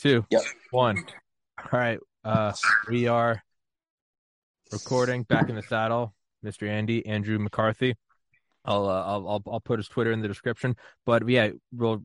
two, Yep. one. All right. Uh, we are recording back in the saddle. Mr. Andy, Andrew McCarthy. I'll, uh, I'll, I'll, I'll put his Twitter in the description. But yeah, we'll,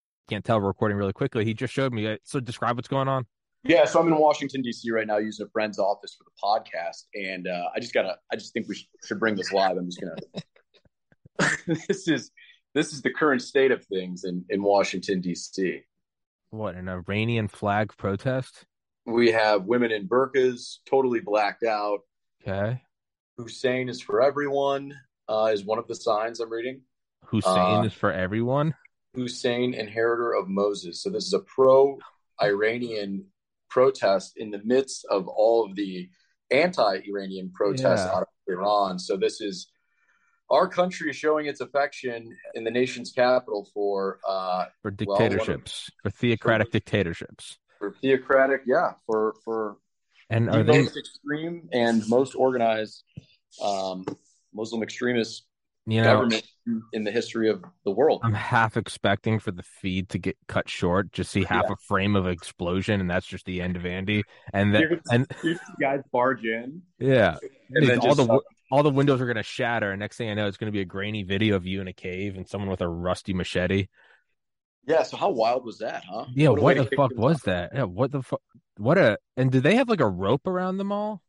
Can't tell, we're recording really quickly. He just showed me. Uh, So describe what's going on. Yeah, so I'm in Washington D.C. right now using a friend's office for the podcast, and uh, I just gotta. I just think we should, should bring this live. I'm just gonna. this is this is the current state of things in in Washington D.C. What, an Iranian flag protest? We have women in burqas, totally blacked out. Okay. Hussein is for everyone. Uh, is one of the signs I'm reading. Hussein Uh, is for everyone. Hussein, inheritor of Moses. So this is a pro-Iranian protest in the midst of all of the anti-Iranian protests Yeah. out of Iran. So this is our country showing its affection in the nation's capital for uh, For well, of- dictatorships, for theocratic dictatorships. for theocratic, yeah, for for And the they, most extreme and most organized um, Muslim extremist you know, government in the history of the world. I'm half expecting for the feed to get cut short, just see half Yeah. a frame of explosion, and that's just the end of Andy. And then, and guys barge in, yeah, and then all the wi- all the windows are gonna shatter. And next thing I know, it's gonna be a grainy video of you in a cave and someone with a rusty machete. Yeah, so how wild was that, huh? Yeah, a what, the fuck was off. that? Yeah, what the fuck? What a and did they have like a rope around them all?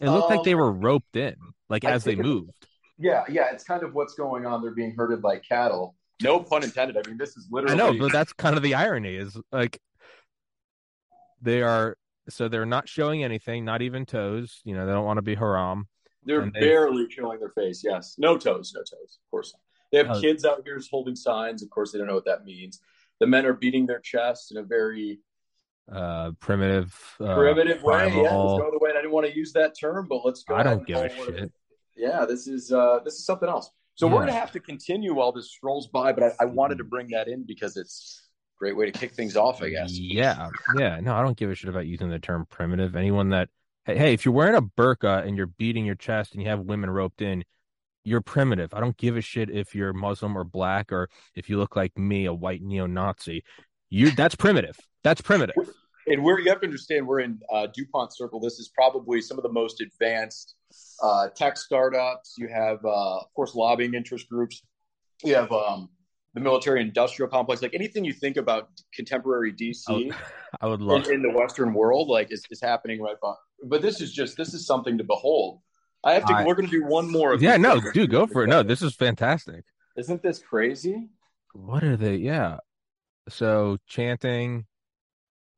It looked like they Um, were roped in, like I as they moved. Yeah, yeah, it's kind of what's going on. They're being herded like cattle. No pun intended. I mean, this is literally. I know, but that's kind of the irony is like they are so they're not showing anything, not even toes. You know, they don't want to be haram. they're they- barely showing their face. Yes, no toes, no toes. Of course, they have Oh. kids out here holding signs. Of course, they don't know what that means. The men are beating their chests in a very Uh, primitive, uh, primitive way. Yeah, let's go the way. I didn't want to use that term, but let's go. I don't give a call it- shit. Yeah, this is uh, this is something else. So we're gonna have to continue while this rolls by, but I, I wanted to bring that in because it's a great way to kick things off. I guess. Yeah, yeah. No, I don't give a shit about using the term primitive. Anyone that hey, hey, if you're wearing a burqa and you're beating your chest and you have women roped in, you're primitive. I don't give a shit if you're Muslim or black or if you look like me, a white neo-Nazi. You that's primitive. That's primitive. And we're you have to understand we're in uh, Dupont Circle. This is probably some of the most advanced uh, tech startups. You have, uh, of course, lobbying interest groups. You have um, the military industrial complex. Like anything you think about contemporary DC I would love in, in the Western world, like is, is happening right by. But this is just this is something to behold. I have to. I- we're going to do one more. of Yeah, no, dude, go for it. No, this is fantastic. isn't this crazy? What are they? Yeah. So chanting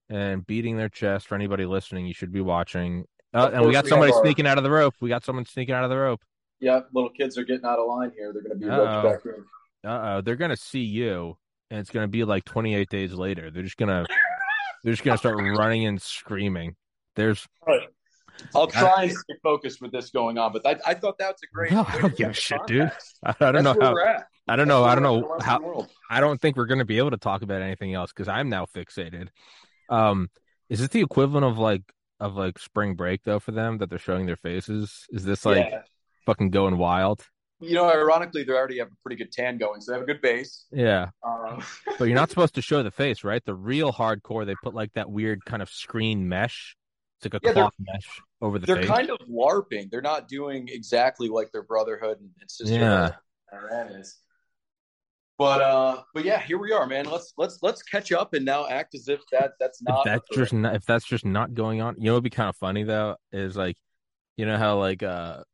and beating their chest for anybody listening, you should be watching. Uh, and we got we somebody our- sneaking out of the rope. We got someone sneaking out of the rope. Yeah, little kids are getting out of line here. They're going to be Uh-oh. roped back in. Uh oh, they're gonna see you, and it's gonna be like 28 days later. They're just gonna, they're just gonna start running and screaming. There's I'll try and stay focused with this going on, but I, I thought that's a great. No, I don't give a shit, dude. I, I don't know how. I don't know. I don't That's where we're at in know how. I don't think we're gonna be able to talk about anything else because I'm now fixated. Um, is it the equivalent of like of like spring break though for them that they're showing their faces? Is this like yeah. fucking going wild? You know, ironically, they already have a pretty good tan going, so they have a good base. Yeah, Um, but you're not supposed to show the face, right? The real hardcore, they put like that weird kind of screen mesh. It's like a Yeah, cloth mesh over the they're face. kind of larping. They're not doing exactly like their brotherhood and, sisterhood Iran is. But uh, but yeah, here we are, man. Let's let's let's catch up and now act as if that that's not if that's just not, if that's just not going on, you know, it'd be kind of funny though is like, you know how like uh,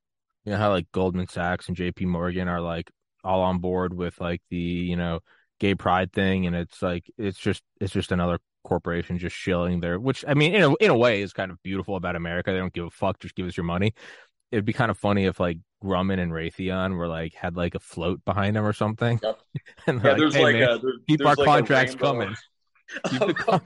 you know how like Goldman Sachs and J.P. Morgan are like all on board with like the you know gay pride thing, and it's like it's just it's just another corporation just shilling their, which I mean in a in a way is kind of beautiful about America. They don't give a fuck, just give us your money. It'd be kind of funny if like Grumman and Raytheon were like had like a float behind them or something. Yep. and Yeah, like, there's "Hey, like man, a there- keep there's our like contracts coming. Keep the of- con-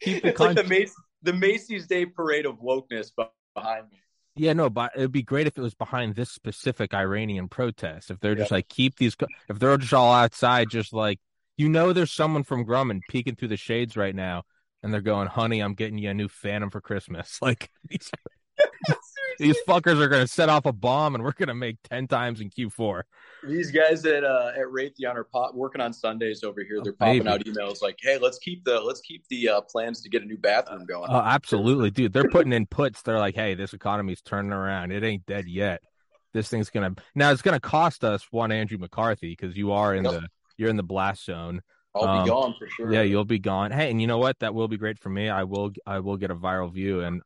Keep the it's con- like the Macy's, the Macy's Day Parade of wokeness behind me. Yeah, no, but it'd be great if it was behind this specific Iranian protest. If they're just like keep these, if they're just all outside, just like you know, there's someone from Grumman peeking through the shades right now, and they're going, "Honey, I'm getting you a new Phantom for Christmas." Like these, fuckers are going to set off a bomb, and we're going to make ten times in Q4. These guys at uh, at Raytheon are pop, working on Sundays over here. They're popping out emails like, "Hey, let's keep the let's keep the uh, plans to get a new bathroom going." Oh, absolutely, dude. They're putting in puts. They're like, "Hey, this economy's turning around. It ain't dead yet. This thing's gonna now. It's gonna cost us one Andrew McCarthy because you are in yep. the you're in the blast zone." I'll um, be gone for sure. Yeah, you'll be gone. Hey, and you know what? That will be great for me. I will I will get a viral view, and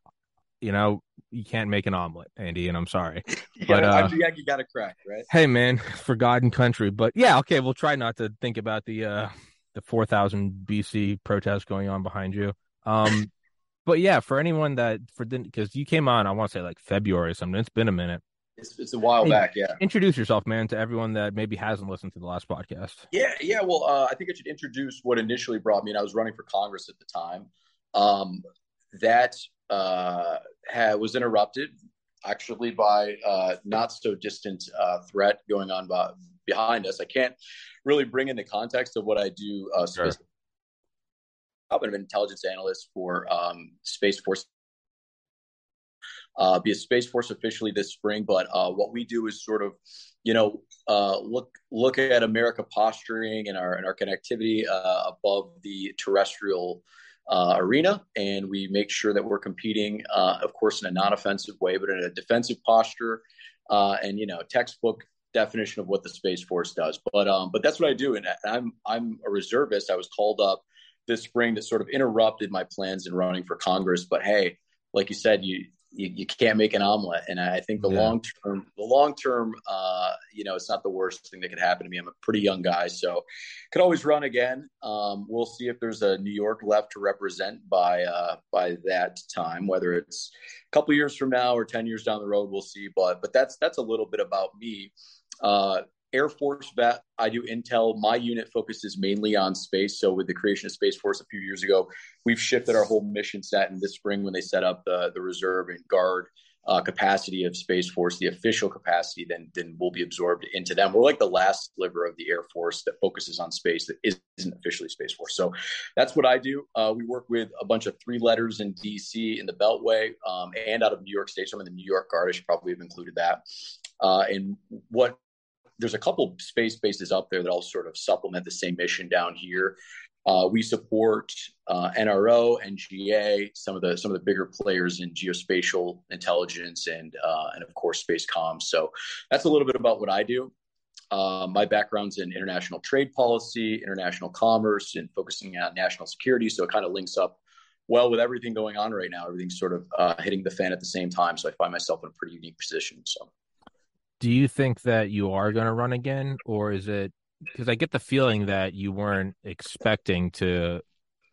you know, you can't make an omelet, Andy, and I'm sorry. but uh, you, you got to crack, right? Hey, man, for God and country. But yeah, okay, we'll try not to think about the uh the 4000 BC protest going on behind you. Um, but yeah, for anyone that for because you came on, I want to say like February or something. It's been a minute. It's, it's a while hey, back, yeah. Introduce yourself, man, to everyone that maybe hasn't listened to the last podcast. Yeah, yeah. Well, uh, I think I should introduce what initially brought me. And I was running for Congress at the time. Um, that uh, had, was interrupted actually by uh, not so distant uh, threat going on by, behind us. I can't really bring in the context of what I do. Uh, sure. I'm an intelligence analyst for um, Space Force. Uh, be a Space Force officially this spring, but uh, what we do is sort of, you know, uh, look look at America posturing and our and our connectivity uh, above the terrestrial uh, arena, and we make sure that we're competing, uh, of course, in a non-offensive way, but in a defensive posture, uh, and you know, textbook definition of what the Space Force does. But um, but that's what I do, and I'm I'm a reservist. I was called up this spring that sort of interrupted my plans in running for Congress. But hey, like you said, you you, you can't make an omelet. And I think the yeah. long term, the long term, uh, you know, it's not the worst thing that could happen to me. I'm a pretty young guy, so could always run again. Um, we'll see if there's a New York left to represent by uh, by that time, whether it's a couple years from now or ten years down the road. We'll see. But but that's that's a little bit about me. Uh, Air Force vet. I do intel. My unit focuses mainly on space. So with the creation of Space Force a few years ago, we've shifted our whole mission set. And this spring, when they set up the the reserve and guard uh, capacity of Space Force, the official capacity, then then will be absorbed into them. We're like the last sliver of the Air Force that focuses on space that isn't officially Space Force. So that's what I do. Uh, we work with a bunch of three letters in DC in the Beltway um, and out of New York State. I'm in the New York Guard. I should probably have included that. Uh, and what there's a couple space bases up there that all sort of supplement the same mission down here. Uh, we support uh, NRO, NGA, some of the some of the bigger players in geospatial intelligence and uh, and of course space comms. So that's a little bit about what I do. Uh, my background's in international trade policy, international commerce, and focusing on national security. So it kind of links up well with everything going on right now. Everything's sort of uh, hitting the fan at the same time. So I find myself in a pretty unique position. So do you think that you are going to run again, or is it because I get the feeling that you weren't expecting to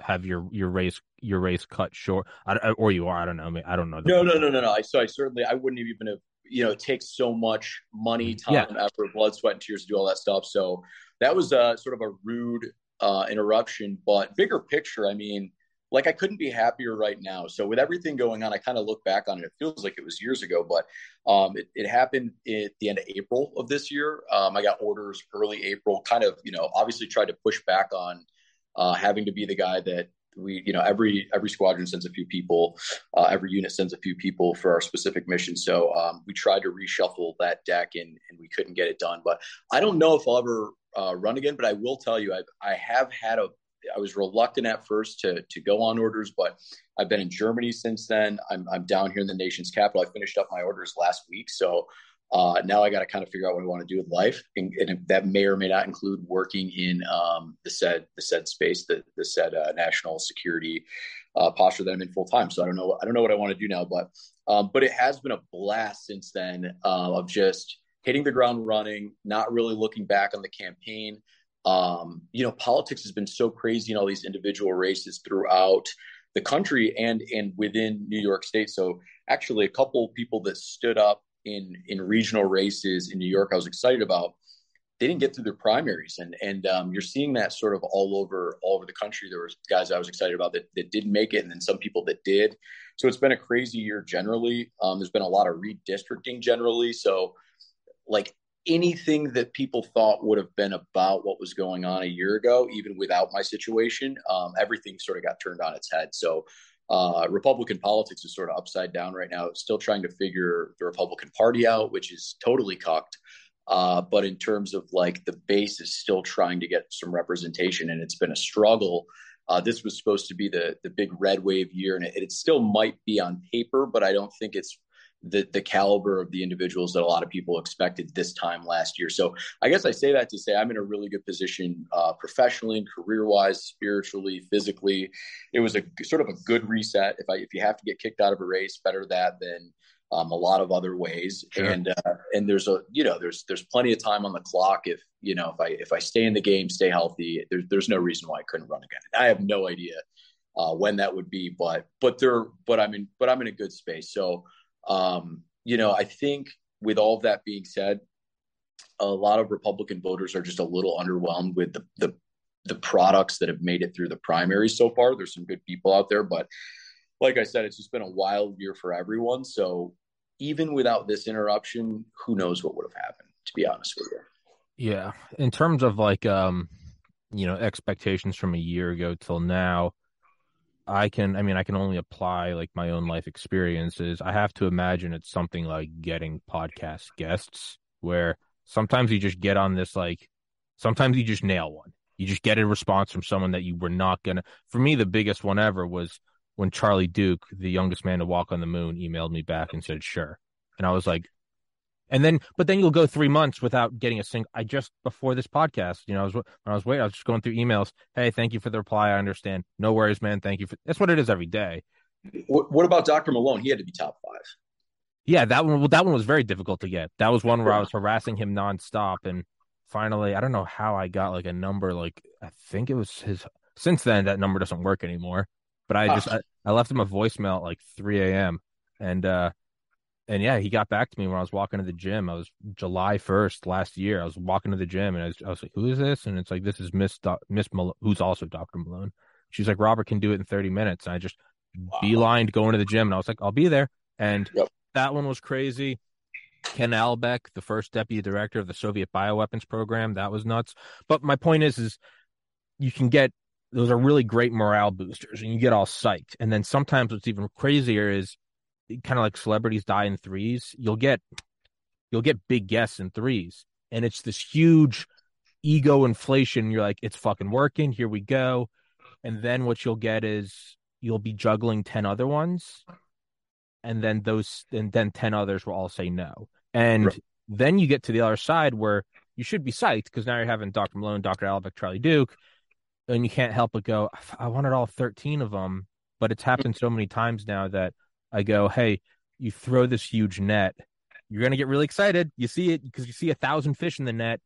have your your race your race cut short, I, or you are? I don't know. I, mean, I don't know. No, no, no, no, no. I so I certainly I wouldn't even have. You know, it takes so much money, mm, time, yeah. effort, blood, sweat, and tears to do all that stuff. So that was a sort of a rude uh, interruption, but bigger picture. I mean, like I couldn't be happier right now. So with everything going on, I kind of look back on it. It feels like it was years ago, but um, it, it, happened at the end of April of this year. Um, I got orders early April. Kind of, you know, obviously tried to push back on uh, having to be the guy that we, you know, every every squadron sends a few people, uh, every unit sends a few people for our specific mission. So um, we tried to reshuffle that deck, and and we couldn't get it done. But I don't know if I'll ever uh, run again. But I will tell you, I I have had a I was reluctant at first to to go on orders, but I've been in Germany since then. I'm I'm down here in the nation's capital. I finished up my orders last week, so uh, now I got to kind of figure out what I want to do with life, and, and, that may or may not include working in um, the said the said space, the the said uh, national security uh, posture that I'm in full time. So I don't know I don't know what I want to do now, but um, but it has been a blast since then uh, of just hitting the ground running, not really looking back on the campaign. Um, you know, politics has been so crazy in all these individual races throughout the country and and within New York State. So actually, a couple people that stood up in in regional races in New York, I was excited about. they didn't get through their primaries, and and um, you're seeing that sort of all over all over the country. There was guys I was excited about that that didn't make it, and then some people that did. So it's been a crazy year generally. Um, there's been a lot of redistricting generally. So like anything that people thought would have been about what was going on a year ago, even without my situation, um, everything sort of got turned on its head. So uh, Republican politics is sort of upside down right now. Still trying to figure the Republican Party out, which is totally cucked. Uh, but in terms of like the base is still trying to get some representation, and it's been a struggle. Uh, this was supposed to be the the big red wave year, and it, it still might be on paper, but I don't think it's the the caliber of the individuals that a lot of people expected this time last year. So I guess I say that to say I'm in a really good position uh, professionally and career wise, spiritually, physically. It was a sort of a good reset. If I if you have to get kicked out of a race, better that than um, a lot of other ways. Sure. And uh, and there's a you know there's there's plenty of time on the clock if you know if I if I stay in the game, stay healthy. There's there's no reason why I couldn't run again. I have no idea uh, when that would be, but but there but I'm in but I'm in a good space. So um, you know, I think with all of that being said, a lot of Republican voters are just a little underwhelmed with the, the the products that have made it through the primaries so far. There's some good people out there, but like I said, it's just been a wild year for everyone. So even without this interruption, who knows what would have happened, to be honest with you. Yeah. In terms of like um, you know, expectations from a year ago till now, I can, I mean, I can only apply like my own life experiences. I have to imagine it's something like getting podcast guests where sometimes you just get on this, like, sometimes you just nail one. You just get a response from someone that you were not going to. For me, the biggest one ever was when Charlie Duke, the youngest man to walk on the moon, emailed me back and said, sure. And I was like, and then, but then you'll go three months without getting a single. I just before this podcast, you know, I was when I was waiting, I was just going through emails. Hey, thank you for the reply. I understand. No worries, man. Thank you for. That's what it is every day. What, what about Dr. Malone? He had to be top five. Yeah, that one. Well, that one was very difficult to get. That was one where I was harassing him nonstop, and finally, I don't know how I got like a number. Like I think it was his. Since then, that number doesn't work anymore. But I just I, I left him a voicemail at like 3 a.m. and uh and yeah, he got back to me when I was walking to the gym. I was July first last year. I was walking to the gym, and I was, I was like, "Who is this?" And it's like, "This is Miss Do- Miss Malone, who's also Doctor Malone." She's like, "Robert can do it in thirty minutes." And I just wow. beelined going to the gym, and I was like, "I'll be there." And yep. that one was crazy. Ken Alibek, the first deputy director of the Soviet bioweapons program, that was nuts. But my point is, is you can get those are really great morale boosters, and you get all psyched. And then sometimes what's even crazier is kind of like celebrities die in threes. You'll get you'll get big guests in threes, and it's this huge ego inflation. You're like, it's fucking working. Here we go. And then what you'll get is you'll be juggling ten other ones, and then those and then ten others will all say no. And right. then you get to the other side where you should be psyched because now you're having Dr. Malone, Dr. Alibek, Charlie Duke, and you can't help but go, I wanted all 13 of them. But it's happened mm. so many times now that I go, hey, you throw this huge net, you're going to get really excited. You see it because you see a thousand fish in the net.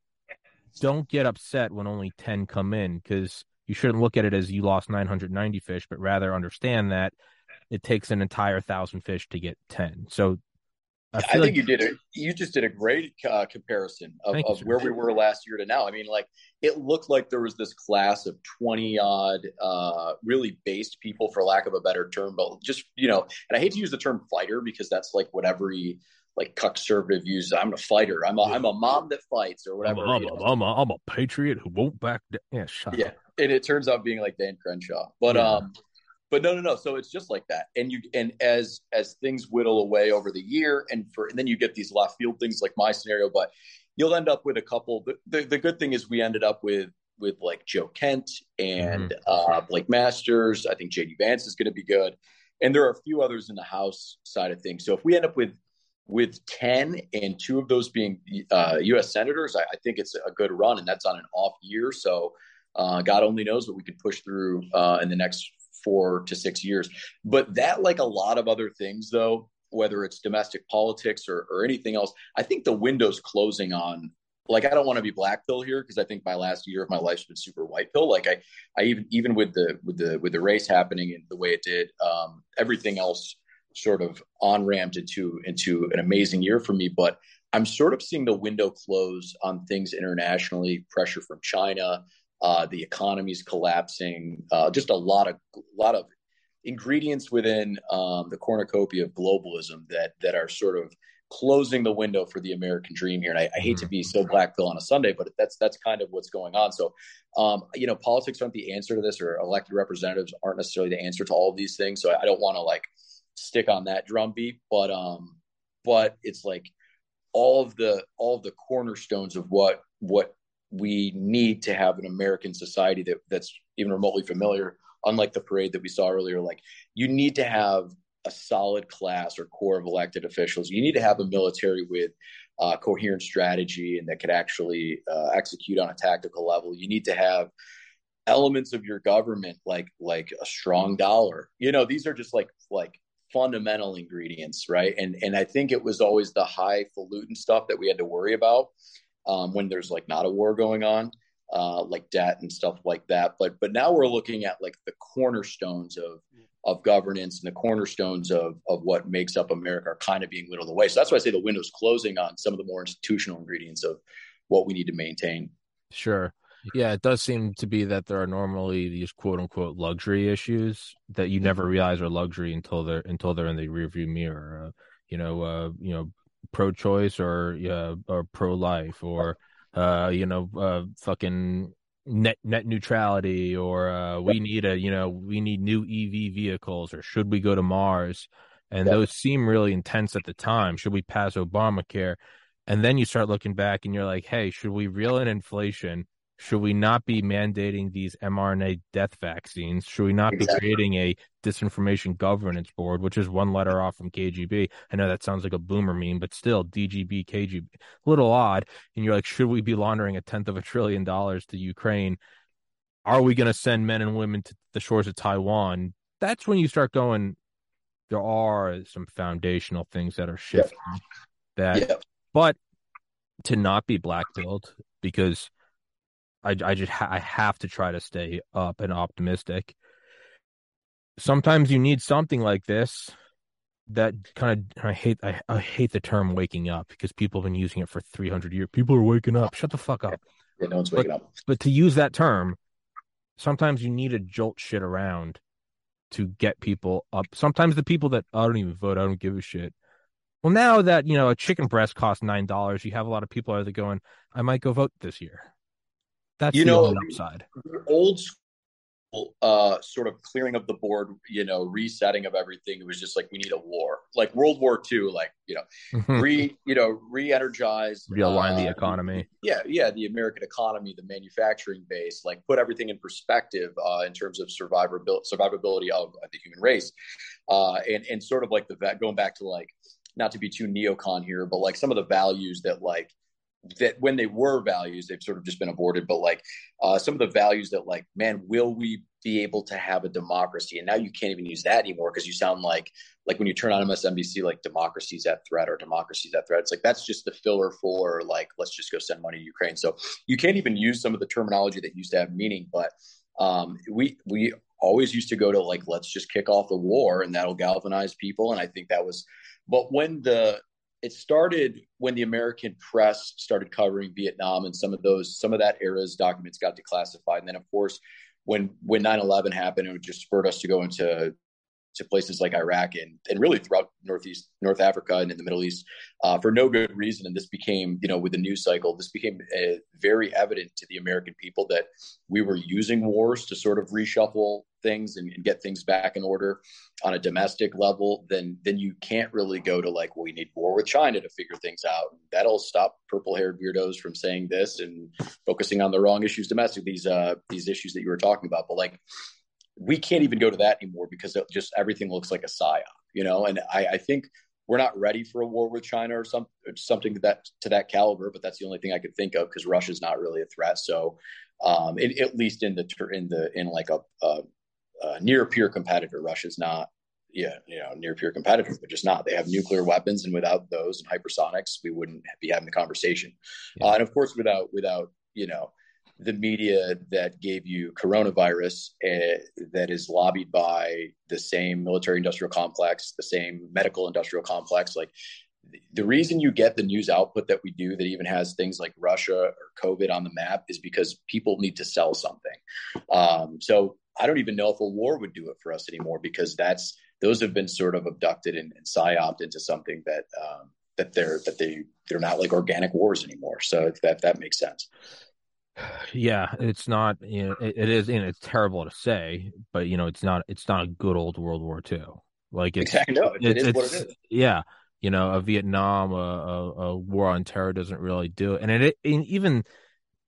Don't get upset when only 10 come in because you shouldn't look at it as you lost 990 fish, but rather understand that it takes an entire thousand fish to get 10. So I, I think like... you did it. You just did a great uh, comparison of, of where we were last year to now. I mean, like it looked like there was this class of twenty odd, uh, really based people, for lack of a better term, but just you know. And I hate to use the term fighter because that's like what every like conservative uses. I'm a fighter. I'm a am a mom that fights or whatever. I'm a, I'm, a, I'm a patriot who won't back down. Yeah, yeah. And it turns out being like Dan Crenshaw, but yeah. um but no no no. So it's just like that. And you and as as things whittle away over the year and for and then you get these left field things like my scenario but you'll end up with a couple. The, the, the good thing is we ended up with with like joe kent and mm-hmm. uh blake masters. I think jd vance is going to be good. And there are a few others in the house side of things. So if we end up with with 10 and two of those being uh, us senators I, I think it's a good run and that's on an off year. So uh, God only knows what we can push through uh, in the next four to six years. But that, like a lot of other things, though, whether it's domestic politics or, or anything else, I think the window's closing on. Like I don't want to be black pill here because I think my last year of my life's been super white pill. Like I, I even even with the with the with the race happening and the way it did, um, everything else sort of on ramped into into an amazing year for me. But I'm sort of seeing the window close on things internationally, pressure from China, uh, the economy's collapsing, uh, just a lot of a lot of ingredients within um, the cornucopia of globalism that that are sort of closing the window for the American dream here. And I, I hate to mm-hmm. be so black pill on a Sunday, but that's that's kind of what's going on. So, um, you know, politics aren't the answer to this, or elected representatives aren't necessarily the answer to all of these things. So I, I don't want to like stick on that drumbeat, but um, but it's like all of the all of the cornerstones of what what we need to have an American society that that's even remotely familiar. Unlike the parade that we saw earlier, like you need to have a solid class or core of elected officials. You need to have a military with uh, coherent strategy and that could actually uh, execute on a tactical level. You need to have elements of your government like like a strong dollar. You know, these are just like like fundamental ingredients, right? And and I think it was always the highfalutin stuff that we had to worry about um, when there's like not a war going on, uh, like debt and stuff like that. But but now we're looking at like the cornerstones of of governance and the cornerstones of of what makes up America are kind of being whittled away. So that's why I say the window's closing on some of the more institutional ingredients of what we need to maintain. Sure. Yeah, it does seem to be that there are normally these quote unquote luxury issues that you never realize are luxury until they're until they're in the rearview mirror. Uh, you know, uh, you know, pro-choice or uh, or pro-life or uh, you know, uh, fucking net net neutrality or uh, we need a you know we need new EV vehicles or should we go to Mars? And yep. those seem really intense at the time. Should we pass Obamacare? And then you start looking back and you're like, hey, should we reel in inflation? Should we not be mandating these mRNA death vaccines? Should we not exactly. be creating a disinformation governance board, which is one letter off from KGB? I know that sounds like a boomer meme, but still, DGB, KGB, a little odd. And you're like, should we be laundering a tenth of a trillion dollars to Ukraine? Are we going to send men and women to the shores of Taiwan? That's when you start going, there are some foundational things that are shifting. Yep. That, yep. but to not be black pilled because I, I just ha- I have to try to stay up and optimistic. Sometimes you need something like this that kind of I hate I, I hate the term waking up because people have been using it for 300 years. People are waking up. Shut the fuck up. Yeah, no one's waking but, up. But to use that term, sometimes you need to jolt shit around to get people up. Sometimes the people that I don't even vote, I don't give a shit. Well, now that you know a chicken breast costs nine dollars, you have a lot of people out there going, "I might go vote this year." That's you know upside. Old school, uh, sort of clearing of the board, you know, resetting of everything. It was just like we need a war, like World War II, like you know, re you know re-energize, realign uh, the economy. Yeah, yeah, the American economy, the manufacturing base, like put everything in perspective uh, in terms of survivability, survivability of, of the human race, uh, and and sort of like the going back to like not to be too neocon here, but like some of the values that like that when they were values, they've sort of just been aborted. But like uh, some of the values that, like, man, will we be able to have a democracy? And now you can't even use that anymore because you sound like like when you turn on MSNBC, like democracy's at threat or democracy's at threat. It's like that's just the filler for like let's just go send money to Ukraine. So you can't even use some of the terminology that used to have meaning. But um, we we always used to go to like let's just kick off the war and that'll galvanize people. And I think that was. But when the it started when the American press started covering Vietnam and some of those some of that era's documents got declassified. And then of course when when 9-11 happened, it just spurred us to go into to places like Iraq and, and really throughout Northeast North Africa and in the Middle East uh, for no good reason. And this became, you know, with the news cycle, this became uh, very evident to the American people that we were using wars to sort of reshuffle things and, and, get things back in order on a domestic level. Then then you can't really go to like, well, we need war with China to figure things out. That'll stop purple haired weirdos from saying this and focusing on the wrong issues domestic. These uh these issues that you were talking about, but like we can't even go to that anymore because it just everything looks like a psyop, you know. And I, I think we're not ready for a war with China or some something to that to that caliber. But that's the only thing I could think of because Russia's not really a threat. So, um, at least in the in the in like a, a, a near peer competitor, Russia's not. Yeah, you know, near peer competitor, but just not. They have nuclear weapons, and without those and hypersonics, we wouldn't be having the conversation. Yeah. Uh, and of course, without without you know the media that gave you coronavirus uh, that is lobbied by the same military industrial complex, the same medical industrial complex. Like the reason you get the news output that we do that even has things like Russia or COVID on the map is because people need to sell something. Um, so I don't even know if a war would do it for us anymore because that's those have been sort of abducted and, and psyoped into something that um, that they're that they they're not like organic wars anymore. So if that that makes sense. Yeah, it's not. You know, it, it is. Know, it's terrible to say, but you know, it's not. It's not a good old World War II. Like it's exactly. no, it, it's, it is what it is. Yeah, you know, a Vietnam, a, a, a war on terror doesn't really do it, and it, it even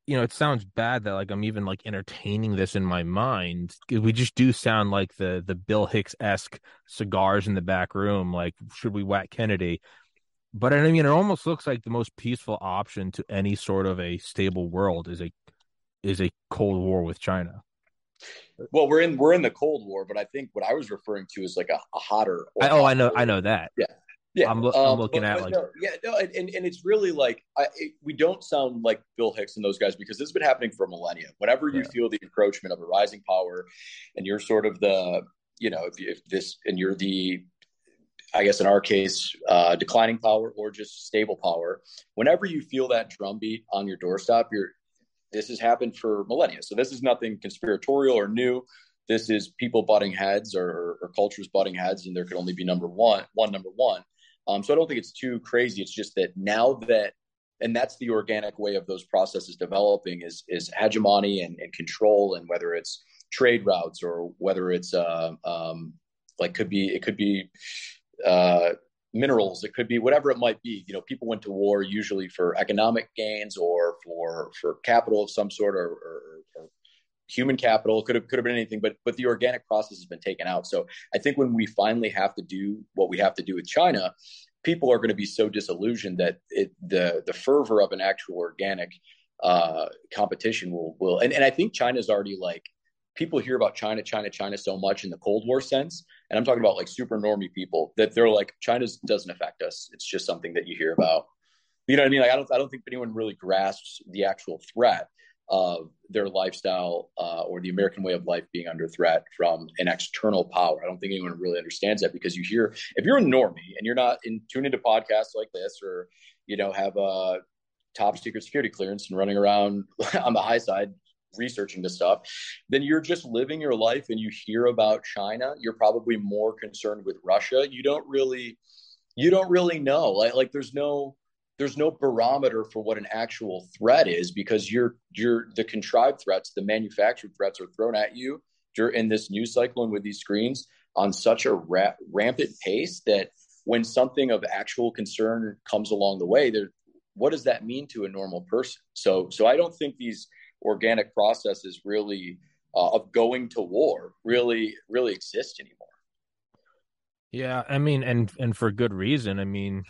you know, it sounds bad that like I'm even like entertaining this in my mind. We just do sound like the the Bill Hicks esque cigars in the back room. Like, should we whack Kennedy? But I mean, it almost looks like the most peaceful option to any sort of a stable world is a is a Cold War with China. Well, we're in we're in the Cold War, but I think what I was referring to is like a, a hotter. I, oh, I know, I know that. Yeah, yeah. I'm, lo- um, I'm looking but, at but like no, yeah, no, and, and it's really like I, it, we don't sound like Bill Hicks and those guys because this has been happening for millennia. Whenever you Yeah. feel the encroachment of a rising power, and you're sort of the you know if, if this and you're the I guess in our case, uh, declining power or just stable power. Whenever you feel that drumbeat on your doorstep, you're this has happened for millennia. So this is nothing conspiratorial or new. This is people butting heads or, or cultures butting heads, and there could only be number one, one number one. Um, so I don't think it's too crazy. It's just that now that, and that's the organic way of those processes developing is is hegemony and, and control, and whether it's trade routes or whether it's uh, um, like could be it could be uh, minerals it could be whatever it might be you know people went to war usually for economic gains or for for capital of some sort or, or, or human capital could have could have been anything but but the organic process has been taken out so i think when we finally have to do what we have to do with china people are going to be so disillusioned that it the the fervor of an actual organic uh competition will will and, and i think china's already like people hear about china china china so much in the cold war sense and I'm talking about like super normie people that they're like China doesn't affect us. It's just something that you hear about. You know what I mean? Like I don't I don't think anyone really grasps the actual threat of their lifestyle uh, or the American way of life being under threat from an external power. I don't think anyone really understands that because you hear if you're a normie and you're not in tune into podcasts like this or you know have a top secret security clearance and running around on the high side researching this stuff, then you're just living your life and you hear about China. You're probably more concerned with Russia. You don't really, you don't really know. Like, like there's no, there's no barometer for what an actual threat is because you're, you're the contrived threats, the manufactured threats are thrown at you in this news cycle and with these screens on such a ra- rampant pace that when something of actual concern comes along the way, there, what does that mean to a normal person? So, so I don't think these organic processes really uh, of going to war really really exist anymore. Yeah, I mean, and and for good reason. I mean,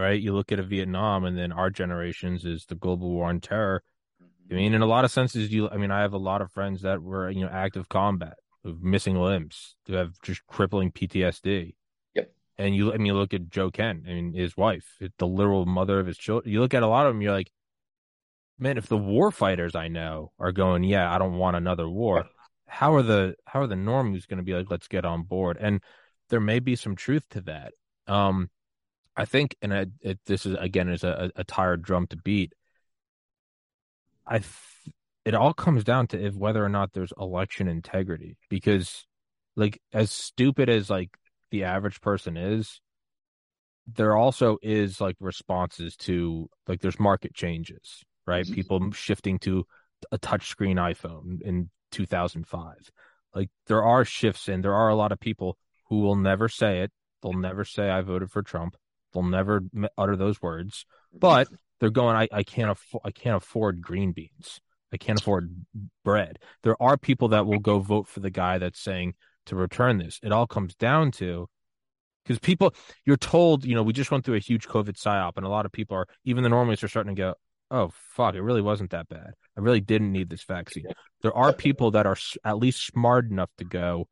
right? You look at a Vietnam, and then our generations is the global war on terror. I mean, in a lot of senses, you. I mean, I have a lot of friends that were you know active combat, missing limbs, who have just crippling PTSD. Yep. And you, I mean, you look at Joe Kent, I mean, his wife, the literal mother of his children. You look at a lot of them, you're like, man, if the war fighters I know are going, yeah, I don't want another war. How are the how are the normies going to be like, let's get on board? And there may be some truth to that. Um, I think, and I, it, this is again is a, a tired drum to beat. I, th- it all comes down to if whether or not there's election integrity, because, like, as stupid as like the average person is, there also is like responses to like there's market changes right? Mhm. People shifting to a touchscreen iPhone in 2005. Like there are shifts, and there are a lot of people who will never say it. They'll never say I voted for Trump. They'll never utter those words, but they're going. I, I can't afford. I can't afford green beans. I can't afford bread. There are people that will go vote for the guy that's saying to return this. It all comes down to because people, you're told, you know, we just went through a huge COVID psyop, and a lot of people are, even the normies are starting to go, oh fuck, it really wasn't that bad. I really didn't need this vaccine. There are people that are at least smart enough to go.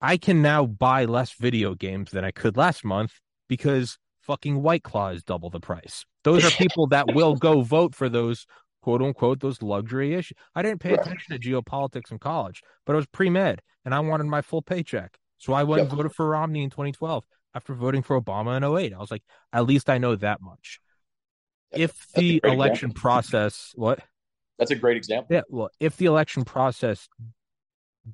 I can now buy less video games than I could last month because fucking White Claw is double the price. Those are people that will go vote for those quote unquote those luxury issues. I didn't pay Right. attention to geopolitics in college, but I was pre med and I wanted my full paycheck. So I went and voted for Romney in 2012. after voting for Obama in 08. I was like, at least I know that much. If the election example. process, what? That's a great example. Yeah. Well, if the election process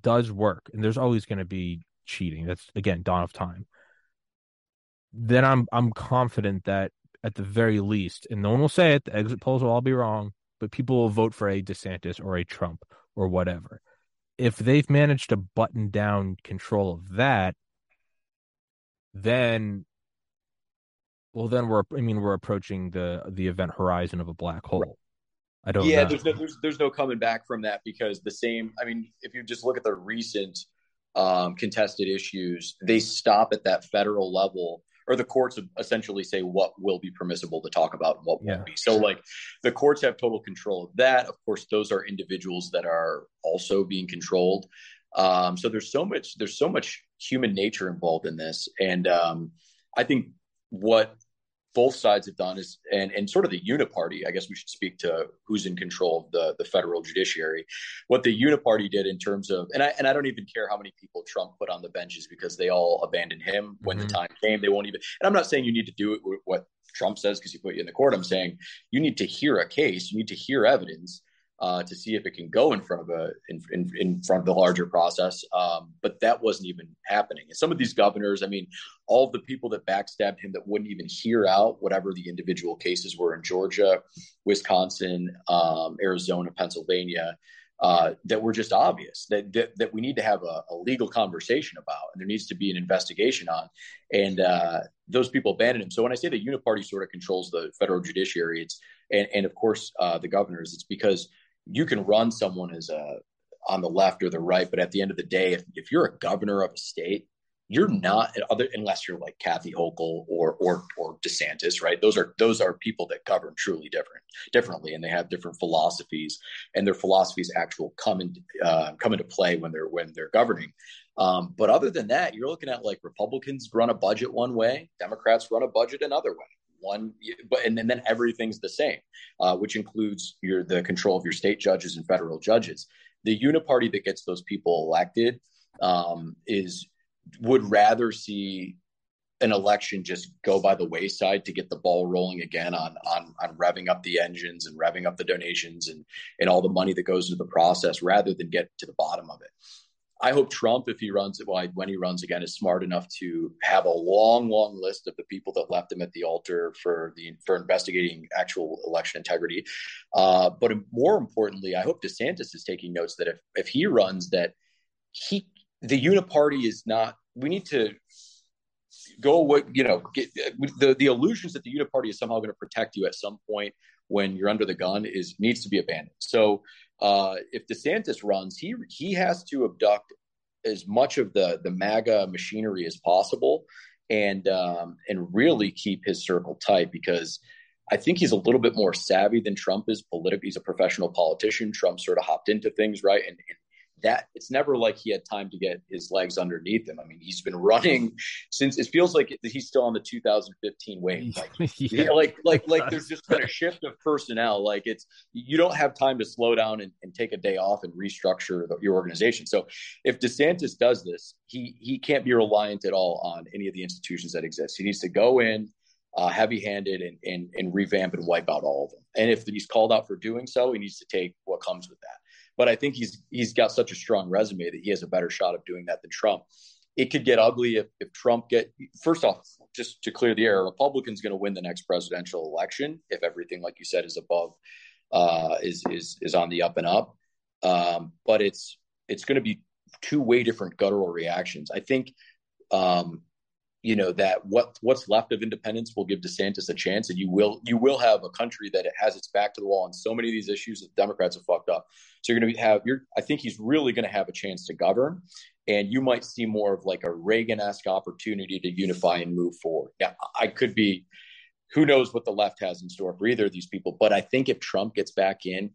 does work, and there's always going to be cheating, that's again dawn of time. Then I'm I'm confident that at the very least, and no one will say it, the exit polls will all be wrong, but people will vote for a DeSantis or a Trump or whatever. If they've managed to button down control of that, then well then we're I mean we're approaching the the event horizon of a black hole. I don't Yeah, know. there's no there's there's no coming back from that because the same I mean if you just look at the recent um, contested issues, they stop at that federal level or the courts essentially say what will be permissible to talk about and what yeah. won't be. So like the courts have total control of that. Of course, those are individuals that are also being controlled. Um, so there's so much there's so much human nature involved in this, and um, I think what both sides have done is and and sort of the uniparty i guess we should speak to who's in control of the the federal judiciary. What the uniparty did in terms of and i and i don't even care how many people trump put on the benches because they all abandoned him when mm-hmm. the time came. They won't even and i'm not saying you need to do it what trump says because he put you in the court. I'm saying you need to hear a case. You need to hear evidence uh, to see if it can go in front of a in, in, in front of the larger process. Um, but that wasn't even happening. And some of these governors, I mean, all of the people that backstabbed him that wouldn't even hear out whatever the individual cases were in Georgia, Wisconsin, um, Arizona, Pennsylvania. Uh, that were just obvious that, that, that we need to have a, a, legal conversation about, and there needs to be an investigation on. And uh, those people abandoned him. So when I say the uniparty sort of controls the federal judiciary, it's and, and of course uh, the governors, it's because you can run someone as a on the left or the right, but at the end of the day, if, if you're a governor of a state, you're not other unless you're like Kathy Hochul or or or DeSantis, right? Those are those are people that govern truly different differently, and they have different philosophies, and their philosophies actual come into uh, come into play when they're when they're governing. Um, but other than that, you're looking at like Republicans run a budget one way, Democrats run a budget another way one but and, and then everything's the same uh, which includes your the control of your state judges and federal judges. The uniparty that gets those people elected um, is would rather see an election just go by the wayside to get the ball rolling again on on on revving up the engines and revving up the donations and and all the money that goes into the process rather than get to the bottom of it I hope Trump, if he runs, well, when he runs again, is smart enough to have a long, long list of the people that left him at the altar for the for investigating actual election integrity. Uh, but more importantly, I hope DeSantis is taking notes that if if he runs, that he the uniparty is not. We need to go away. You know, get, the the illusions that the uniparty is somehow going to protect you at some point when you're under the gun is needs to be abandoned. So uh, if DeSantis runs, he he has to abduct as much of the the MAGA machinery as possible, and um, and really keep his circle tight because I think he's a little bit more savvy than Trump is. Politically, he's a professional politician. Trump sort of hopped into things right, and, and that it's never like he had time to get his legs underneath him. I mean, he's been running since it feels like he's still on the 2015 wave. Like, yeah, like, like, like there's just been a shift of personnel. Like it's, you don't have time to slow down and, and take a day off and restructure the, your organization. So if DeSantis does this, he, he can't be reliant at all on any of the institutions that exist. He needs to go in, uh, heavy-handed and, and, and revamp and wipe out all of them. And if he's called out for doing so, he needs to take what comes with that. But I think he's he's got such a strong resume that he has a better shot of doing that than Trump. It could get ugly if, if Trump get first off, just to clear the air, Republican's going to win the next presidential election if everything, like you said, is above uh, is is is on the up and up. Um, but it's it's going to be two way different guttural reactions. I think um, you know that what what's left of independence will give DeSantis a chance, and you will you will have a country that has its back to the wall on so many of these issues that Democrats have fucked up. So you're going to have you're I think he's really going to have a chance to govern, and you might see more of like a Reagan esque opportunity to unify and move forward. Yeah, I could be. Who knows what the left has in store for either of these people? But I think if Trump gets back in,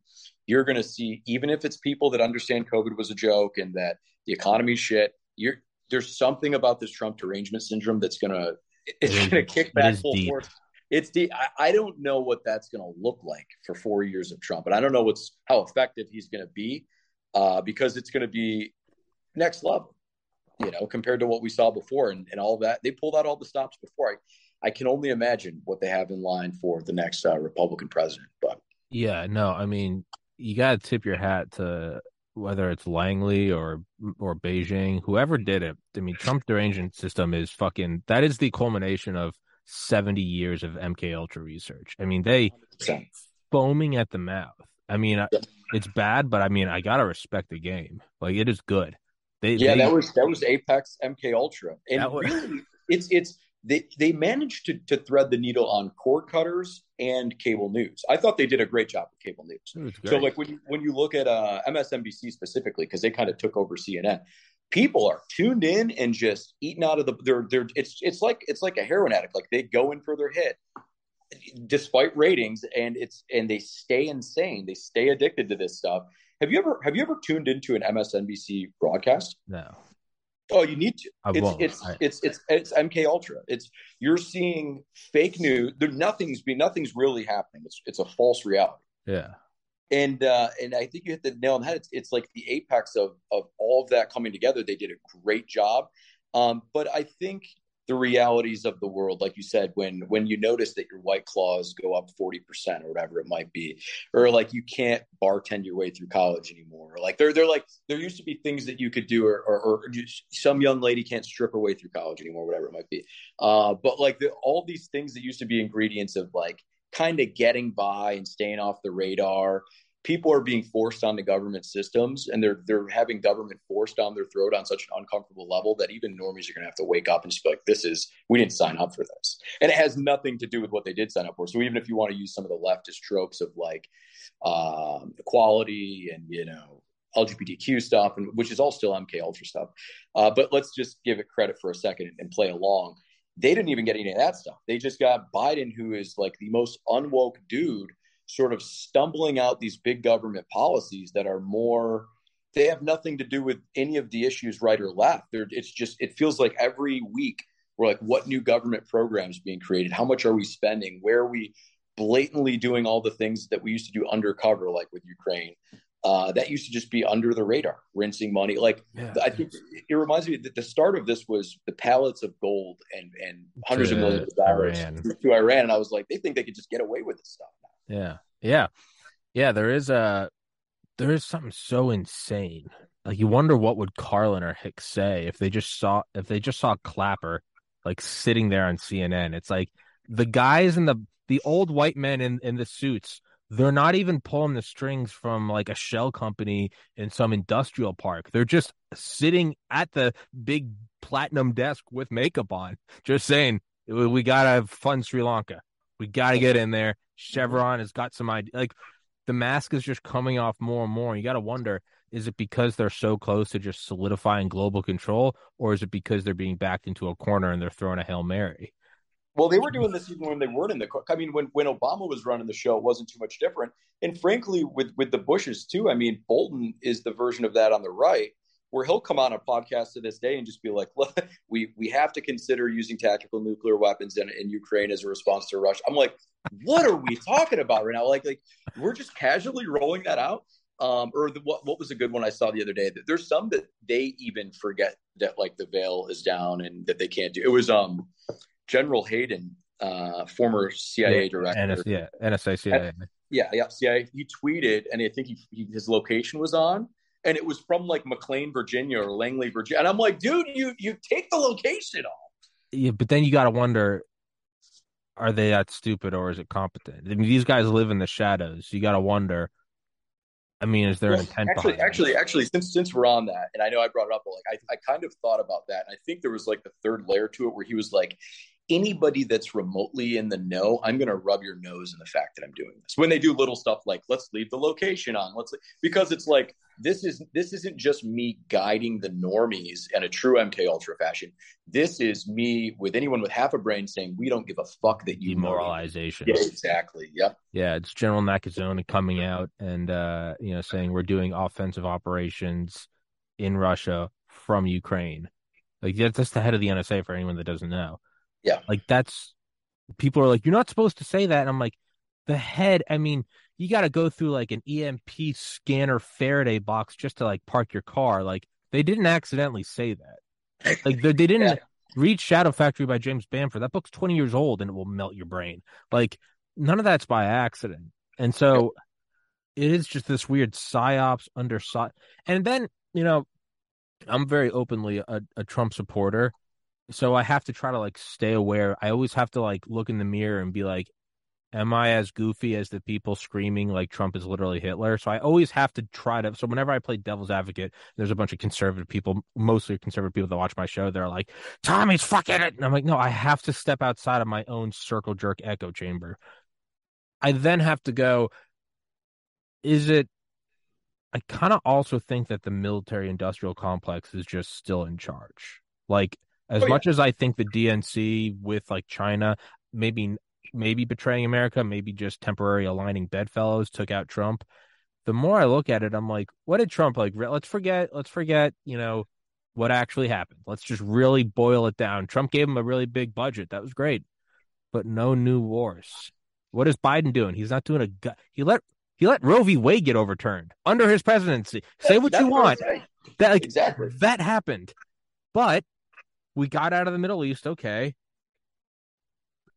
you're going to see even if it's people that understand COVID was a joke and that the economy's shit. You're there's something about this Trump derangement syndrome that's gonna it's it gonna kick back full deep. force. It's the I, I don't know what that's gonna look like for four years of Trump, and I don't know what's how effective he's gonna be uh, because it's gonna be next level. you know, compared to what we saw before and, and all that. They pulled out all the stops before. I, I can only imagine what they have in line for the next uh, Republican president. But yeah, no, I mean, you got to tip your hat to whether it's Langley or or Beijing, whoever did it. I mean, Trump derangement system is fucking. That is the culmination of seventy years of MK Ultra research. I mean, they 100%. foaming at the mouth. I mean, it's bad, but I mean, I gotta respect the game. Like it is good. They, yeah, they, that was that was Apex MK Ultra, and was... really, it's it's they they managed to to thread the needle on cord cutters and cable news. I thought they did a great job with cable news. So like when you when you look at uh, MSNBC specifically because they kind of took over CNN, people are tuned in and just eating out of the they're they're it's it's like it's like a heroin addict. Like they go in for their hit despite ratings and it's and they stay insane. They stay addicted to this stuff. Have you ever have you ever tuned into an MSNBC broadcast? No. Oh, you need to. I it's won't. it's I... it's it's it's MK Ultra. It's you're seeing fake news. There nothing's be nothing's really happening. It's it's a false reality. Yeah. And uh, and I think you hit the nail on the head. It's, it's like the apex of of all of that coming together. They did a great job. Um, but I think the realities of the world like you said when when you notice that your white claws go up 40% or whatever it might be or like you can't bartend your way through college anymore like they're they're like there used to be things that you could do or or, or some young lady can't strip her way through college anymore whatever it might be. Uh, but like the, all these things that used to be ingredients of like kind of getting by and staying off the radar people are being forced on the government systems and they're they're having government forced down their throat on such an uncomfortable level that even normies are going to have to wake up and just be like this is we didn't sign up for this and it has nothing to do with what they did sign up for so even if you want to use some of the leftist tropes of like um, equality and you know LGBTQ stuff, and which is all still MK Ultra stuff. Uh, but let's just give it credit for a second and play along. They didn't even get any of that stuff. They just got Biden, who is like the most unwoke dude sort of stumbling out these big government policies that are more they have nothing to do with any of the issues right or left. They're, it's just it feels like every week we're like what new government programs being created? How much are we spending? Where are we blatantly doing all the things that we used to do undercover like with ukraine uh, that used to just be under the radar, rinsing money. Like yeah, I think it reminds me that the start of this was the pallets of gold and and hundreds of millions of dollars to Iran, and I was like, they think they could just get away with this stuff now. Yeah. Yeah. Yeah. There is a, there is something so insane. Like you wonder what would Carlin or Hicks say if they just saw, if they just saw Clapper like sitting there on CNN. It's like the guys in the, the old white men in, in the suits, they're not even pulling the strings from like a shell company in some industrial park. They're just sitting at the big platinum desk with makeup on, just saying, we got to fund Sri Lanka. We got to get in there. Chevron has got some idea. Like the mask is just coming off more and more. You got to wonder: is it because they're so close to just solidifying global control, or is it because they're being backed into a corner and they're throwing a hail mary? Well, they were doing this even when they weren't in the. I mean, when when Obama was running the show, it wasn't too much different. And frankly, with with the Bushes too. I mean, Bolton is the version of that on the right where he'll come on a podcast to this day and just be like, Look, we we have to consider using tactical nuclear weapons in, in Ukraine as a response to Russia. I'm like, what are we talking about right now? Like, like we're just casually rolling that out. Um, or the, what what was a good one I saw the other day? That there's some that they even forget that like the veil is down and that they can't do. It was um General Hayden, uh, former CIA yeah, director. NS, yeah, NSA CIA. Yeah, yeah, CIA. He tweeted, and I think he, he, his location was on, and it was from like McLean, Virginia, or Langley, Virginia. And I'm like, dude, you you take the location off. Yeah, but then you got to wonder: Are they that stupid, or is it competent? I mean, these guys live in the shadows. You got to wonder. I mean, is there well, an intent? Actually, actually, actually, since since we're on that, and I know I brought it up, but like I, I kind of thought about that, and I think there was like the third layer to it where he was like, anybody that's remotely in the know, I'm going to rub your nose in the fact that I'm doing this. When they do little stuff like let's leave the location on, let's because it's like this is this isn't just me guiding the normies in a true MK Ultra fashion. This is me with anyone with half a brain saying we don't give a fuck that you demoralization. Yeah, exactly. Yep. Yeah, it's General Nakasone coming out and uh, you know saying we're doing offensive operations in Russia from Ukraine. Like that's the head of the NSA for anyone that doesn't know. Yeah. Like that's people are like, you're not supposed to say that. And I'm like, the head, I mean, you got to go through like an EMP scanner Faraday box just to like park your car. Like they didn't accidentally say that. Like they, they didn't yeah. read Shadow Factory by James Bamford. That book's 20 years old and it will melt your brain. Like none of that's by accident. And so it is just this weird psyops under psy. And then, you know, I'm very openly a, a Trump supporter. So I have to try to like stay aware. I always have to like look in the mirror and be like, am I as goofy as the people screaming like Trump is literally Hitler? So I always have to try to. So whenever I play devil's advocate, there's a bunch of conservative people, mostly conservative people that watch my show. They're like, Tommy's fucking it. And I'm like, no, I have to step outside of my own circle jerk echo chamber. I then have to go, is it I kind of also think that the military industrial complex is just still in charge. Like as oh, much as I think the DNC with like China maybe maybe betraying America, maybe just temporary aligning bedfellows took out Trump. The more I look at it, I'm like, what did Trump like? Let's forget. Let's forget. You know what actually happened. Let's just really boil it down. Trump gave him a really big budget. That was great, but no new wars. What is Biden doing? He's not doing a. Gu- he let he let Roe v. Wade get overturned under his presidency. Say what you want. That like, exactly that happened, but we got out of the Middle East. Okay.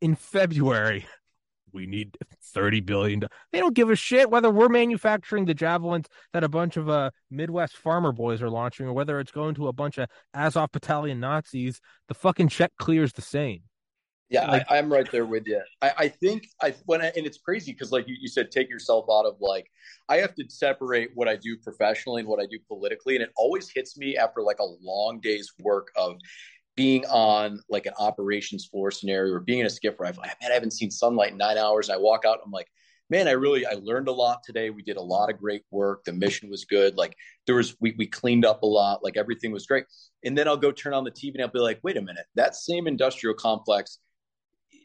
In February, we need thirty billion. They don't give a shit whether we're manufacturing the javelins that a bunch of uh Midwest farmer boys are launching, or whether it's going to a bunch of Azov battalion Nazis. The fucking check clears the same. Yeah, like, I, am right there with you. I, I think I when I, and it's crazy because like you, you said, take yourself out of like I have to separate what I do professionally and what I do politically, and it always hits me after like a long day's work of being on like an operations floor scenario or being in a where I've man, I haven't seen sunlight in nine hours, and I walk out, I'm like, man, I really I learned a lot today. We did a lot of great work. The mission was good. Like there was we we cleaned up a lot. Like everything was great. And then I'll go turn on the TV and I'll be like, wait a minute, that same industrial complex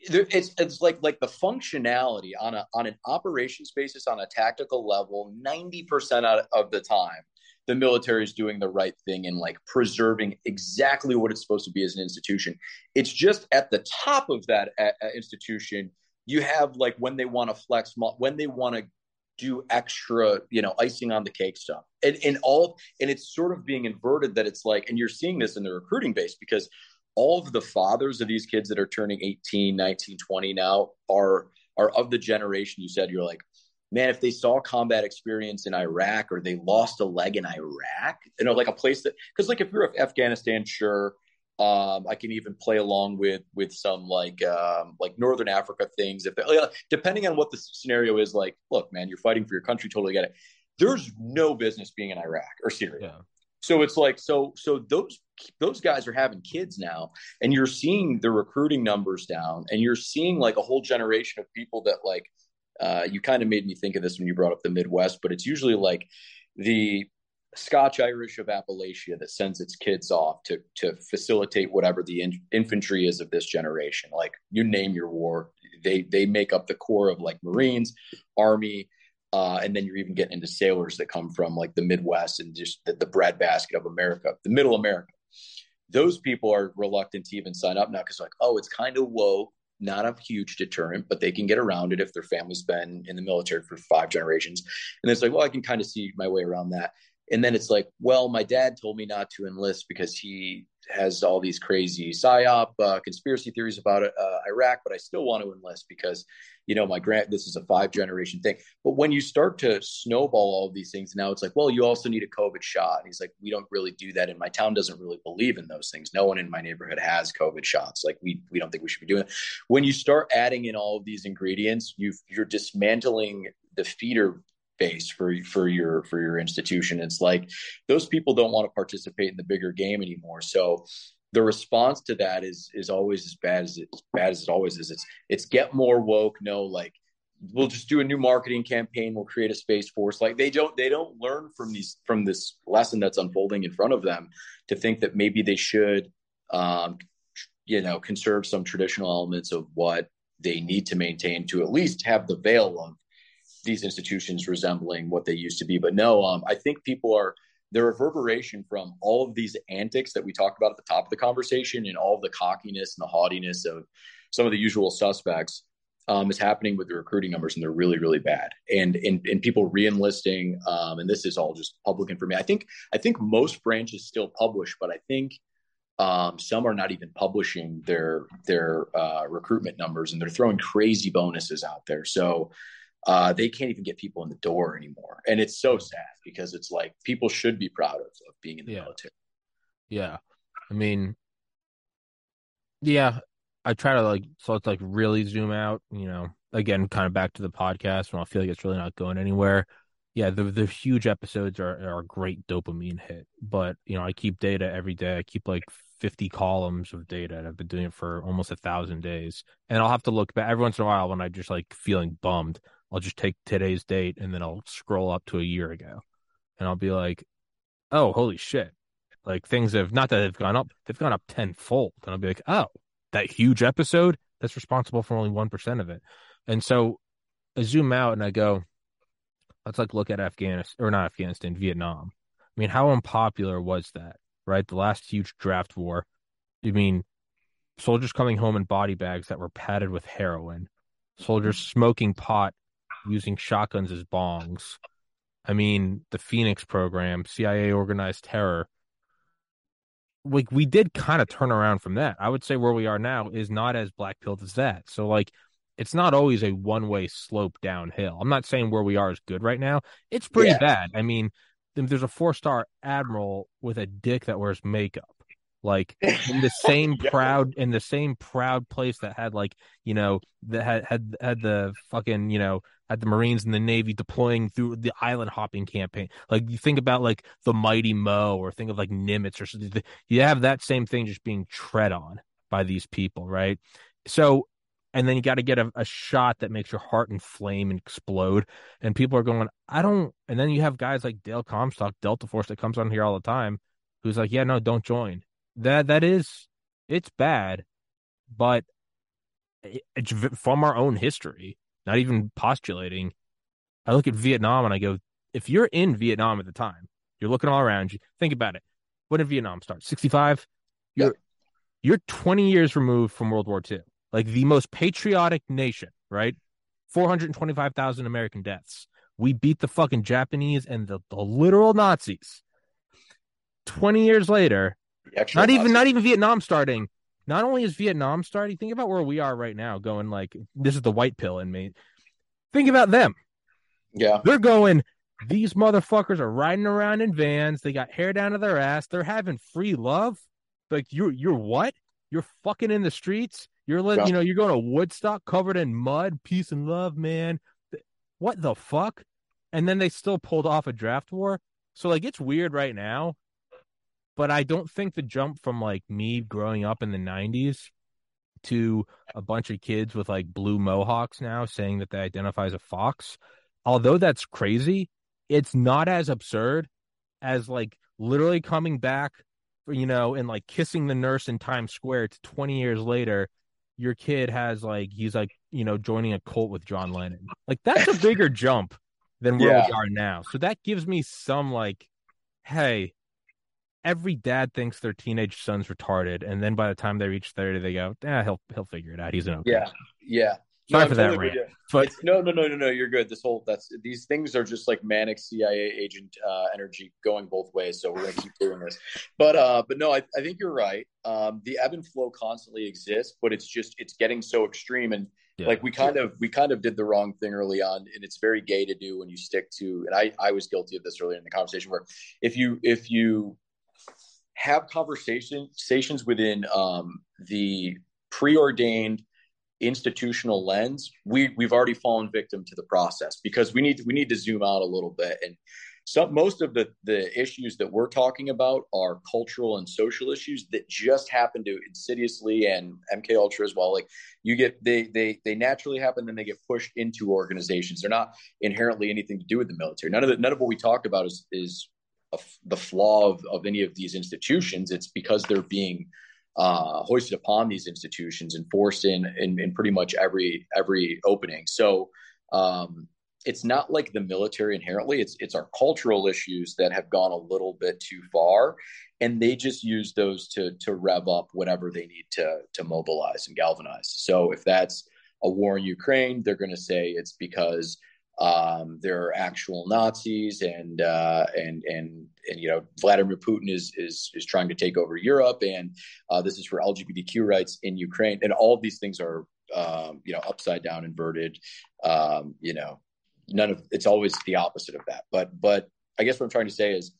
it's it's like like the functionality on a on an operations basis on a tactical level 90% of the time the military is doing the right thing and like preserving exactly what it's supposed to be as an institution. It's just at the top of that uh, uh, institution you have like when they want to flex when they want to do extra you know icing on the cake stuff. And, and all and it's sort of being inverted that it's like and you're seeing this in the recruiting base because all of the fathers of these kids that are turning 18 19 20 now are are of the generation you said you're like man if they saw combat experience in iraq or they lost a leg in iraq you know like a place that because like if you're afghanistan sure um, I can even play along with with some like um, like Northern Africa things. If depending on what the scenario is, like, look, man, you're fighting for your country, totally get it. There's no business being in Iraq or Syria. Yeah. So it's like so so those those guys are having kids now and you're seeing the recruiting numbers down and you're seeing like a whole generation of people that like uh, you kind of made me think of this when you brought up the Midwest, but it's usually like the Scotch Irish of Appalachia that sends its kids off to to facilitate whatever the in- infantry is of this generation. Like you name your war, they they make up the core of like Marines, Army, uh, and then you're even getting into sailors that come from like the Midwest and just the, the breadbasket of America, the middle America. Those people are reluctant to even sign up now because like, oh, it's kind of woke, not a huge deterrent, but they can get around it if their family's been in the military for five generations. And it's like, well, I can kind of see my way around that. And then it's like, well, my dad told me not to enlist because he has all these crazy psyop uh, conspiracy theories about uh, Iraq, but I still want to enlist because, you know, my grant, this is a five generation thing. But when you start to snowball all of these things, now it's like, well, you also need a COVID shot. And he's like, we don't really do that, and my town doesn't really believe in those things. No one in my neighborhood has COVID shots. Like we we don't think we should be doing it. When you start adding in all of these ingredients, you you're dismantling the feeder base for for your for your institution. It's like those people don't want to participate in the bigger game anymore. So the response to that is is always as bad as it bad as it always is. It's it's get more woke. No, like we'll just do a new marketing campaign. We'll create a space force. Like they don't they don't learn from these from this lesson that's unfolding in front of them to think that maybe they should, um, you know, conserve some traditional elements of what they need to maintain to at least have the veil of these institutions resembling what they used to be. But no, um, I think people are the reverberation from all of these antics that we talked about at the top of the conversation and all of the cockiness and the haughtiness of some of the usual suspects um, is happening with the recruiting numbers, and they're really, really bad. And and, and people reenlisting, um, and this is all just public information. I think I think most branches still publish, but I think Um, some are not even publishing their their uh, recruitment numbers, and they're throwing crazy bonuses out there. So uh, they can't even get people in the door anymore, and it's so sad because it's like people should be proud of, of being in the Yeah. military. Yeah. I mean, yeah, I try to like, so it's like really zoom out, you know, again, kind of back to the podcast when I feel like it's really not going anywhere. Yeah, the the huge episodes are, are a great dopamine hit, but you know, I keep data every day. I keep like 50 columns of data, and I've been doing it for almost a thousand days. And I'll have to look back every once in a while when I just like feeling bummed. I'll just take today's date and then I'll scroll up to a year ago, and I'll be like, oh, holy shit like things have not that they've gone up, they've gone up tenfold. And I'll be like, oh, that huge episode that's responsible for only one percent of it. And so I zoom out and I go, let's like look at Afghanistan or not Afghanistan, Vietnam. I mean, how unpopular was that? Right, the last huge draft war. You mean soldiers coming home in body bags that were padded with heroin, soldiers mm-hmm. smoking pot, using shotguns as bongs. I mean, the Phoenix program, CIA organized terror like we did kind of turn around from that. I would say where we are now is not as black pilled as that. So like it's not always a one way slope downhill. I'm not saying where we are is good right now. It's pretty Yeah. bad. I mean, there's a four star admiral with a dick that wears makeup. Like in the same Yeah. proud in the same proud place that had like, you know, that had had had the fucking, you know, had the Marines and the Navy deploying through the island hopping campaign. Like you think about like the mighty Mo or think of like Nimitz or something. You have that same thing just being tread on by these people, right? So and then you got to get a, a shot that makes your heart inflame and explode. And people are going, I don't. And then you have guys like Dale Comstock, Delta Force, that comes on here all the time, who's like, yeah, no, don't join. That that is, it's bad, but it's from our own history. Not even postulating. I look at Vietnam and I go, if you're in Vietnam at the time, you're looking all around you. Think about it. When did Vietnam start? 65. You're Yep. you're 20 years removed from World War II, like the most patriotic nation, right? 425,000 American deaths. We beat the fucking Japanese and the, the literal Nazis. 20 years later, not even not even Vietnam starting. Not only is Vietnam starting, think about where we are right now, going like this is the white pill in me. Think about them. Yeah, They're going, these motherfuckers are riding around in vans. They got hair down to their ass. They're having free love. Like you're you're what? You're fucking in the streets. You're let Yeah. you know you're going to Woodstock covered in mud, peace and love, man. What the fuck? And then they still pulled off a draft war. So like it's weird right now, but I don't think the jump from like me growing up in the '90s to a bunch of kids with like blue mohawks now saying that they identify as a fox, although that's crazy, it's not as absurd as like literally coming back, you know, and like kissing the nurse in Times Square to 20 years later. Your kid has like he's like you know joining a cult with John Lennon. Like that's a bigger jump than where Yeah. we are now. So that gives me some like, hey, every dad thinks their teenage son's retarded, and then by the time they reach thirty, they go, "Yeah, he'll he'll figure it out. He's an okay." yeah, yeah. Sorry I'm for that totally with rant, but It's- no, no, no, no, no. You're good. This whole that's these things are just like manic CIA agent uh, energy going both ways. So we're gonna keep doing this. But uh, but no, I, I think you're right. Um, the ebb and flow constantly exists, but it's just it's getting so extreme and yeah. like we kind of we kind of did the wrong thing early on and it's very gay to do when you stick to and i i was guilty of this earlier in the conversation where if you if you have conversation conversations within um the preordained institutional lens we we've already fallen victim to the process because we need we need to zoom out a little bit. And some most of the the issues that we're talking about are cultural and social issues that just happen to insidiously and mk ultra as well. Like you get they they they naturally happen and they get pushed into organizations. They're not inherently anything to do with the military. None of the none of what we talk about is is the flaw of, of any of these institutions it's because they're being uh, hoisted upon these institutions and forced in, in in pretty much every every opening. So um it's not like the military inherently it's it's our cultural issues that have gone a little bit too far and they just use those to to rev up whatever they need to to mobilize and galvanize. So if that's a war in ukraine they're going to say it's because um, they're actual Nazis, and uh, and and and you know Vladimir Putin is is is trying to take over Europe, and uh, this is for LGBTQ rights in Ukraine, and all these things are um, you know upside down, inverted. Um, you know, none of it's always the opposite of that. But but I guess what I'm trying to say is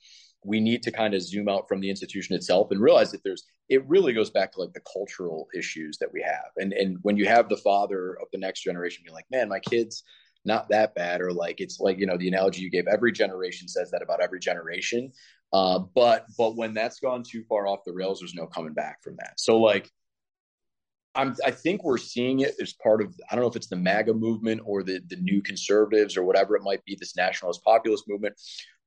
we need to kind of zoom out from the institution itself and realize that there's it really goes back to like the cultural issues that we have and and when you have the father of the next generation you're like man my kids not that bad or like it's like you know the analogy you gave every generation says that about every generation. Uh, but but when that's gone too far off the rails there's no coming back from that. So like I'm, I think we're seeing it as part of I don't know if it's the MAGA movement or the the new conservatives or whatever it might be, this nationalist populist movement.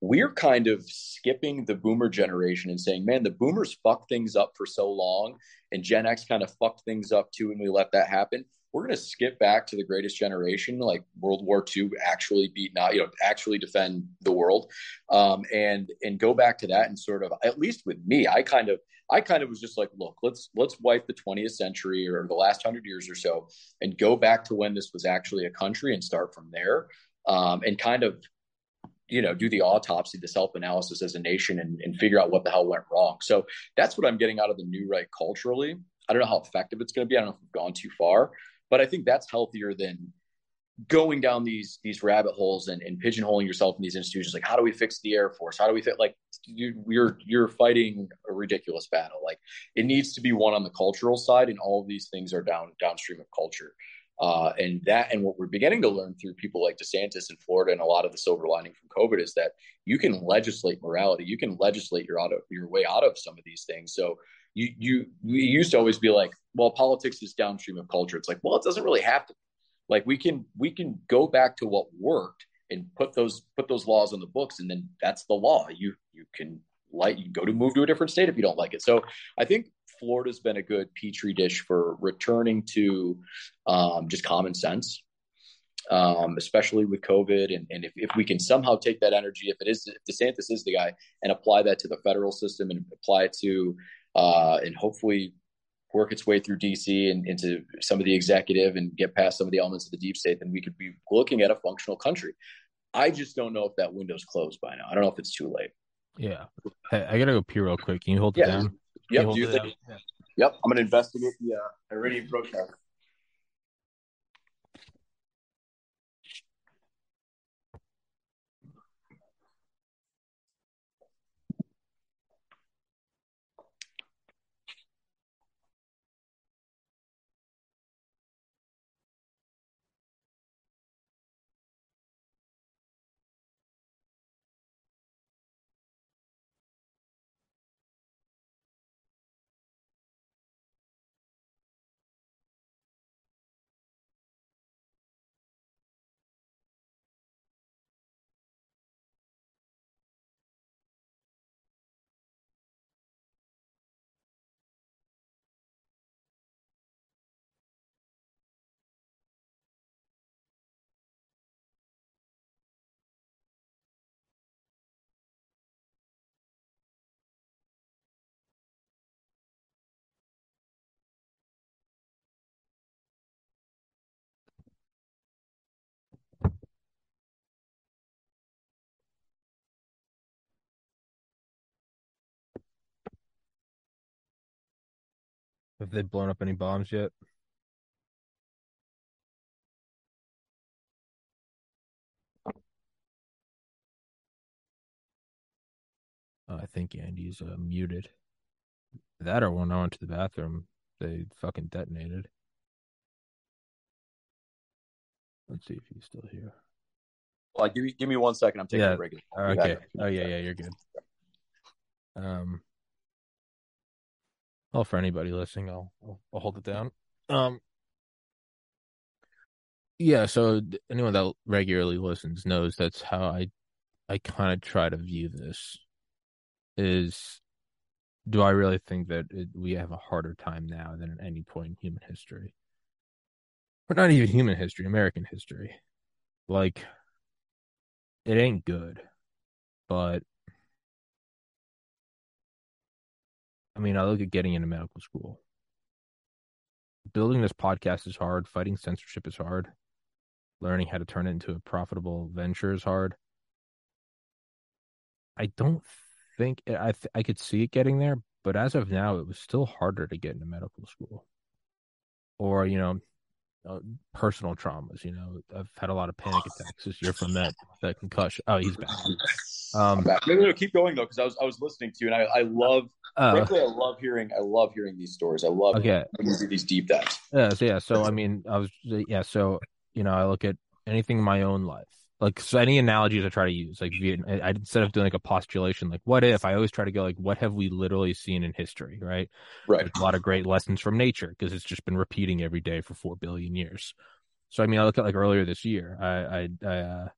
We're kind of skipping the boomer generation and saying, man, the boomers fucked things up for so long, and Gen X kind of fucked things up too, and we let that happen we're going to skip back to the greatest generation, like World War II, actually beat not, you know, actually defend the world, um, and and go back to that and sort of at least with me, I kind of I kind of was just like, look, let's let's wipe the 20th century or the last hundred years or so, and go back to when this was actually a country and start from there, um, and kind of you know do the autopsy the self-analysis as a nation and, and figure out what the hell went wrong. So that's what i'm getting out of the new right culturally. I don't know how effective it's going to be. I don't know if we've gone too far but I think that's healthier than going down these these rabbit holes and, and pigeonholing yourself in these institutions. Like, how do we fix the Air Force? How do we fit? Like, you, you're you're fighting a ridiculous battle. Like, it needs to be one on the cultural side, and all of these things are down downstream of culture. Uh, and that and what we're beginning to learn through people like DeSantis in Florida and a lot of the silver lining from COVID is that you can legislate morality. You can legislate your out of your way out of some of these things. So you you we used to always be like, well, politics is downstream of culture. It's like, well, it doesn't really have to. Like we can we can go back to what worked and put those put those laws on the books, and then that's the law. You you can like you go to move to a different state if you don't like it. So I think Florida's been a good petri dish for returning to um, just common sense, um, especially with COVID. And, and if, if we can somehow take that energy, if it is if DeSantis is the guy, and apply that to the federal system and apply it to uh, and hopefully work its way through DC and into some of the executive and get past some of the elements of the deep state, then we could be looking at a functional country. I just don't know if that window's closed by now. I don't know if it's too late. Yeah. Hey, I gotta go pee real quick. Can you hold yeah. it down? Yep. You think, yeah. Yep. I'm gonna investigate the uh, iridium protest. Have they blown up any bombs yet? Oh, I think Andy's uh, muted. That or when I went to the bathroom, they fucking detonated. Let's see if he's still here. Well, give me give me one second. I'm taking yeah. a break. Okay. Oh yeah, yeah, you're good. Um, well, for anybody listening, I'll, I'll, hold it down. Um, yeah. So anyone that regularly listens knows that's how I, I kind of try to view this. Is, do I really think that it, we have a harder time now than at any point in human history? Or not even human history, American history. Like, it ain't good, but I mean, I look at getting into medical school. Building this podcast is hard. Fighting censorship is hard. learning how to turn it into a profitable venture is hard. I don't think I th- I could see it getting there, but as of now, it was still harder to get into medical school, or you know, uh, personal traumas. You know, I've had a lot of panic attacks this year from that that concussion. Oh, he's back. Um. No, no, no, keep going though, because I was I was listening to you, and I, I love. Uh, frankly, I love hearing. I love hearing these stories. I love okay. when you do these deep dives. Yeah, so yeah. So I mean, I was yeah. So you know, I look at anything in my own life like so any analogies I try to use, like I, instead of doing like a postulation, like what if, I always try to go like, what have we literally seen in history, right? Right. There's a lot of great lessons from nature because it's just been repeating every day for four billion years. So I mean, I look at like earlier this year, I I I, uh,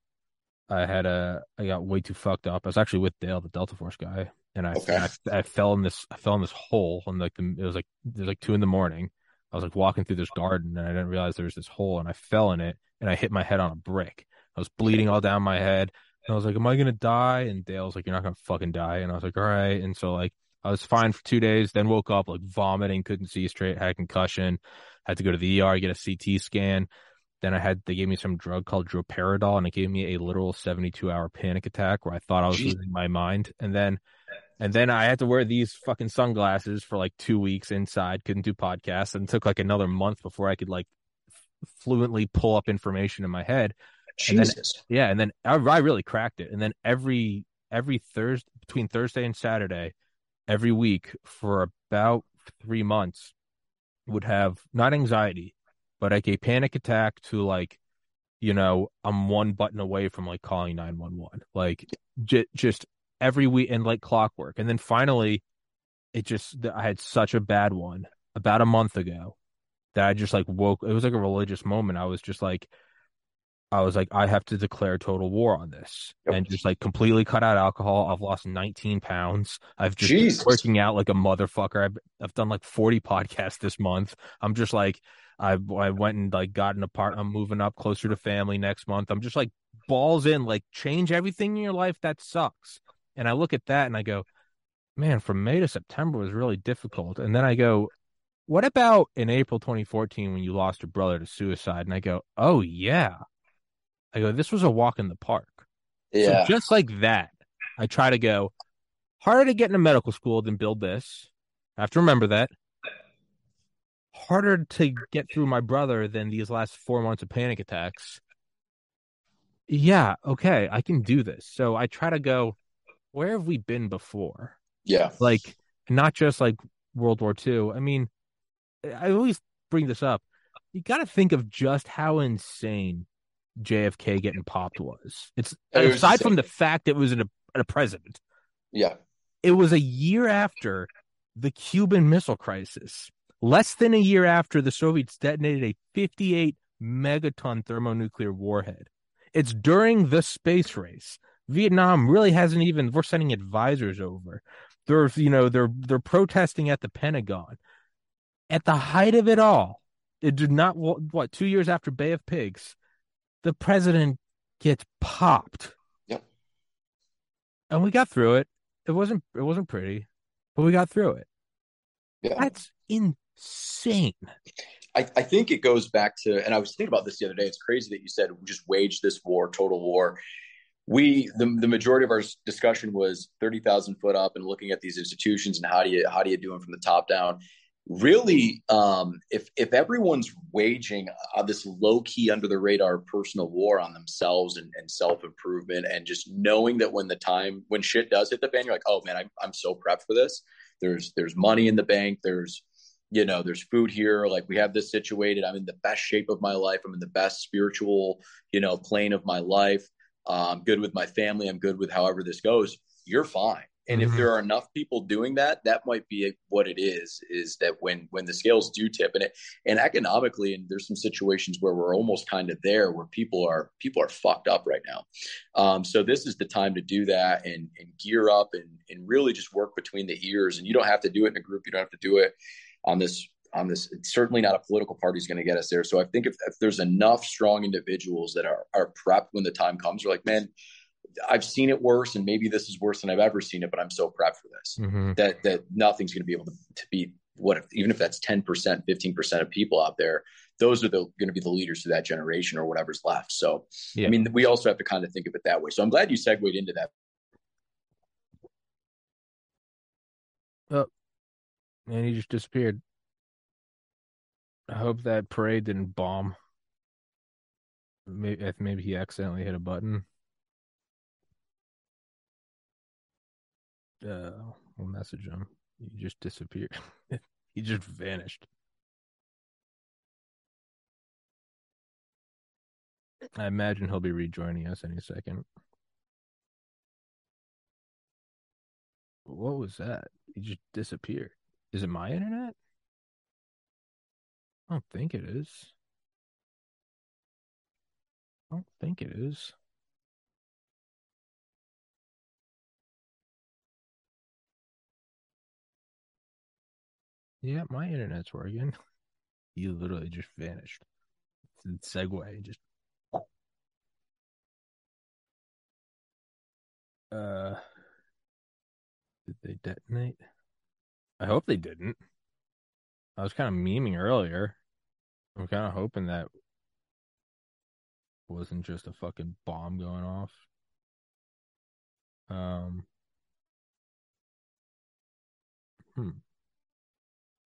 I had a I got way too fucked up. I was actually with Dale, the Delta Force guy, and I okay. I, I, fell in this I fell in this hole and like the, it was like it was like two in the morning. I was like walking through this garden and I didn't realize there was this hole and I fell in it and I hit my head on a brick I was bleeding all down my head. And I was like, Am I gonna die? And Dale's like, You're not gonna fucking die. And I was like, All right. And so like I was fine for two days, then woke up like vomiting, couldn't see straight, had a concussion, had to go to the ER, get a CT scan. Then I had they gave me some drug called droperidol, and it gave me a literal seventy-two hour panic attack where I thought I was Jeez. losing my mind. And then, and then I had to wear these fucking sunglasses for like two weeks inside, couldn't do podcasts, and took like another month before I could like fluently pull up information in my head. Jesus. Then, yeah, and then I, I really cracked it. And then every every Thursday between Thursday and Saturday, every week for about three months, would have not anxiety, but like a panic attack to like, you know, I'm one button away from like calling nine one one, like j- just every week and like clockwork. And then finally, it just I had such a bad one about a month ago that I just like woke. It was like a religious moment. I was just like I was like, I have to declare total war on this yep. and just like completely cut out alcohol. I've lost 19 pounds. I've just Jesus. been working out like a motherfucker. I've, I've done like 40 podcasts this month. I'm just like, I I went and like got an apartment. I'm moving up closer to family next month. I'm just like balls in, like change everything in your life that sucks. And I look at that and I go, man, from May to September was really difficult. And then I go, what about in April 2014 when you lost your brother to suicide? And I go, oh yeah, I go, this was a walk in the park. Yeah. So just like that, I try to go harder to get into medical school than build this. I have to remember that. Harder to get through my brother than these last four months of panic attacks. Yeah, okay, I can do this. So I try to go, where have we been before? Yeah. Like, not just like World War II. I mean, I always bring this up. You got to think of just how insane JFK getting popped was. It's it aside was from the fact it was a president. Yeah. It was a year after the Cuban Missile Crisis, less than a year after the Soviets detonated a 58 megaton thermonuclear warhead. It's during the space race. Vietnam really hasn't even we're sending advisors over. They're you know, they're they're protesting at the Pentagon. At the height of it all, it did not what two years after Bay of Pigs, the president gets popped. Yep. And we got through it. It wasn't it wasn't pretty, but we got through it. Yeah. That's insane. I, I think it goes back to, and I was thinking about this the other day. It's crazy that you said just waged this war, total war. We, the, the majority of our discussion was 30,000 foot up and looking at these institutions and how do you, how do you do them from the top down? really um, if if everyone's waging uh, this low key under the radar personal war on themselves and, and self improvement and just knowing that when the time when shit does hit the fan you're like oh man I'm, I'm so prepped for this there's there's money in the bank there's you know there's food here like we have this situated i'm in the best shape of my life i'm in the best spiritual you know plane of my life uh, i'm good with my family i'm good with however this goes you're fine and mm-hmm. if there are enough people doing that that might be what it is is that when when the scales do tip and it and economically and there's some situations where we're almost kind of there where people are people are fucked up right now um, so this is the time to do that and and gear up and and really just work between the ears and you don't have to do it in a group you don't have to do it on this on this it's certainly not a political party is going to get us there so i think if, if there's enough strong individuals that are are prepped when the time comes are like man I've seen it worse, and maybe this is worse than I've ever seen it, but I'm so prepped for this mm-hmm. that that nothing's going to be able to, to beat what if, even if that's 10%, 15% of people out there, those are the going to be the leaders of that generation or whatever's left. So, yeah. I mean, we also have to kind of think of it that way. So I'm glad you segued into that. Oh, and he just disappeared. I hope that parade didn't bomb. Maybe maybe he accidentally hit a button. Uh, we'll message him. He just disappeared. he just vanished. I imagine he'll be rejoining us any second. What was that? He just disappeared. Is it my internet? I don't think it is. I don't think it is. Yeah, my internet's working. You literally just vanished. Segue just uh did they detonate? I hope they didn't. I was kind of memeing earlier. I'm kind of hoping that wasn't just a fucking bomb going off. Um. Hmm.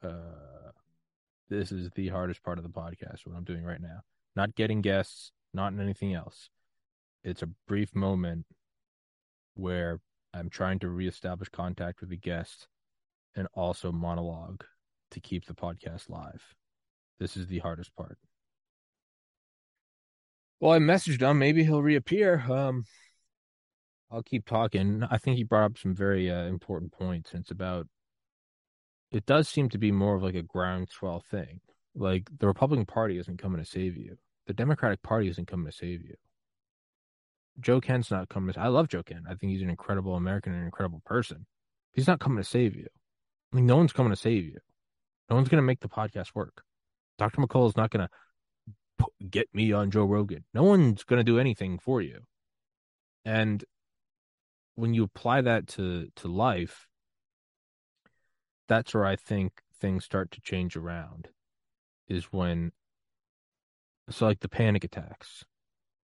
Uh, this is the hardest part of the podcast. What I'm doing right now, not getting guests, not in anything else. It's a brief moment where I'm trying to reestablish contact with the guest and also monologue to keep the podcast live. This is the hardest part. Well, I messaged him. Maybe he'll reappear. Um, I'll keep talking. I think he brought up some very uh, important points. And it's about. It does seem to be more of like a groundswell thing. Like the Republican Party isn't coming to save you. The Democratic Party isn't coming to save you. Joe Kent's not coming. To, I love Joe Kent. I think he's an incredible American and an incredible person. He's not coming to save you. Mean, no one's coming to save you. No one's going to make the podcast work. Dr. McCullough is not going to get me on Joe Rogan. No one's going to do anything for you. And when you apply that to to life, that's where I think things start to change around. Is when so like the panic attacks.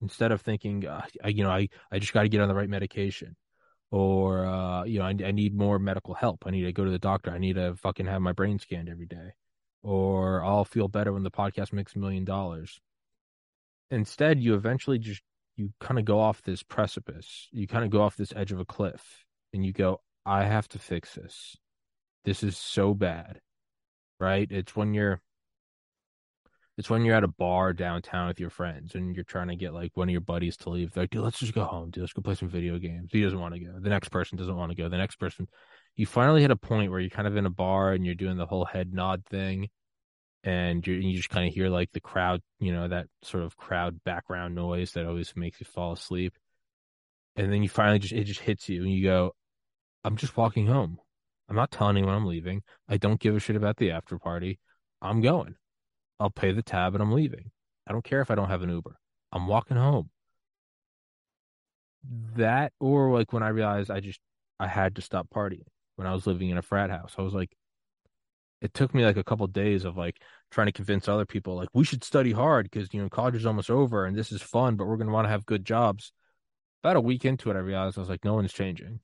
Instead of thinking, uh, I, you know, I I just got to get on the right medication, or uh, you know, I, I need more medical help. I need to go to the doctor. I need to fucking have my brain scanned every day or I'll feel better when the podcast makes a million dollars. Instead, you eventually just you kind of go off this precipice. You kind of go off this edge of a cliff and you go, I have to fix this. This is so bad. Right? It's when you're it's when you're at a bar downtown with your friends and you're trying to get like one of your buddies to leave. They're like, dude, let's just go home, dude. Let's go play some video games. He doesn't want to go. The next person doesn't want to go. The next person you finally hit a point where you're kind of in a bar and you're doing the whole head nod thing and, you just kind of hear like the crowd, you know, that sort of crowd background noise that always makes you fall asleep. And then you finally just, it just hits you and you go, I'm just walking home. I'm not telling anyone I'm leaving. I don't give a shit about the after party. I'm going. I'll pay the tab and I'm leaving. I don't care if I don't have an Uber. I'm walking home. That, or like when I realized I just, I had to stop partying when I was living in a frat house. I was like, it took me like a couple of days of like trying to convince other people like we should study hard because you know college is almost over and this is fun, but we're gonna want to have good jobs. About a week into it, I realized I was like, no one's changing.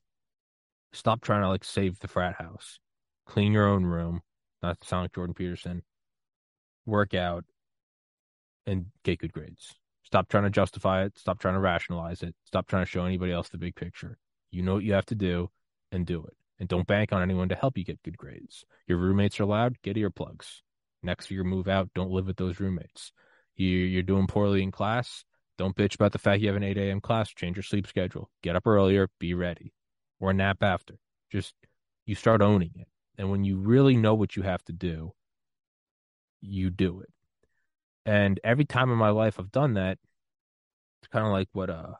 Stop trying to like save the frat house. Clean your own room. Not to sound like Jordan Peterson. Work out and get good grades. Stop trying to justify it. Stop trying to rationalize it. Stop trying to show anybody else the big picture. You know what you have to do and do it. And don't bank on anyone to help you get good grades. Your roommates are loud, get earplugs. Next year, move out, don't live with those roommates. You, are doing poorly in class, don't bitch about the fact you have an 8 a.m. class. Change your sleep schedule. Get up earlier, be ready, or nap after. Just you start owning it. And when you really know what you have to do, you do it. And every time in my life I've done that, it's kind of like what uh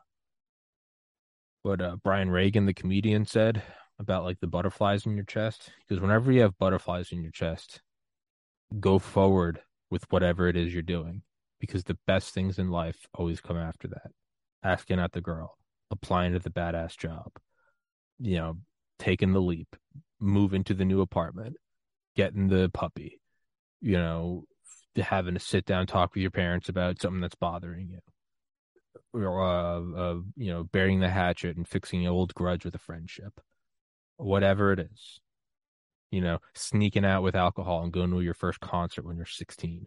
what uh Brian Regan, the comedian, said about like the butterflies in your chest because whenever you have butterflies in your chest, go forward with whatever it is you're doing because the best things in life always come after that. Asking out the girl, applying to the badass job, you know, taking the leap, moving to the new apartment, getting the puppy, you know, having a sit down talk with your parents about something that's bothering you, or uh, uh, you know, burying the hatchet and fixing an old grudge with a friendship, whatever it is. You know, sneaking out with alcohol and going to your first concert when you're 16.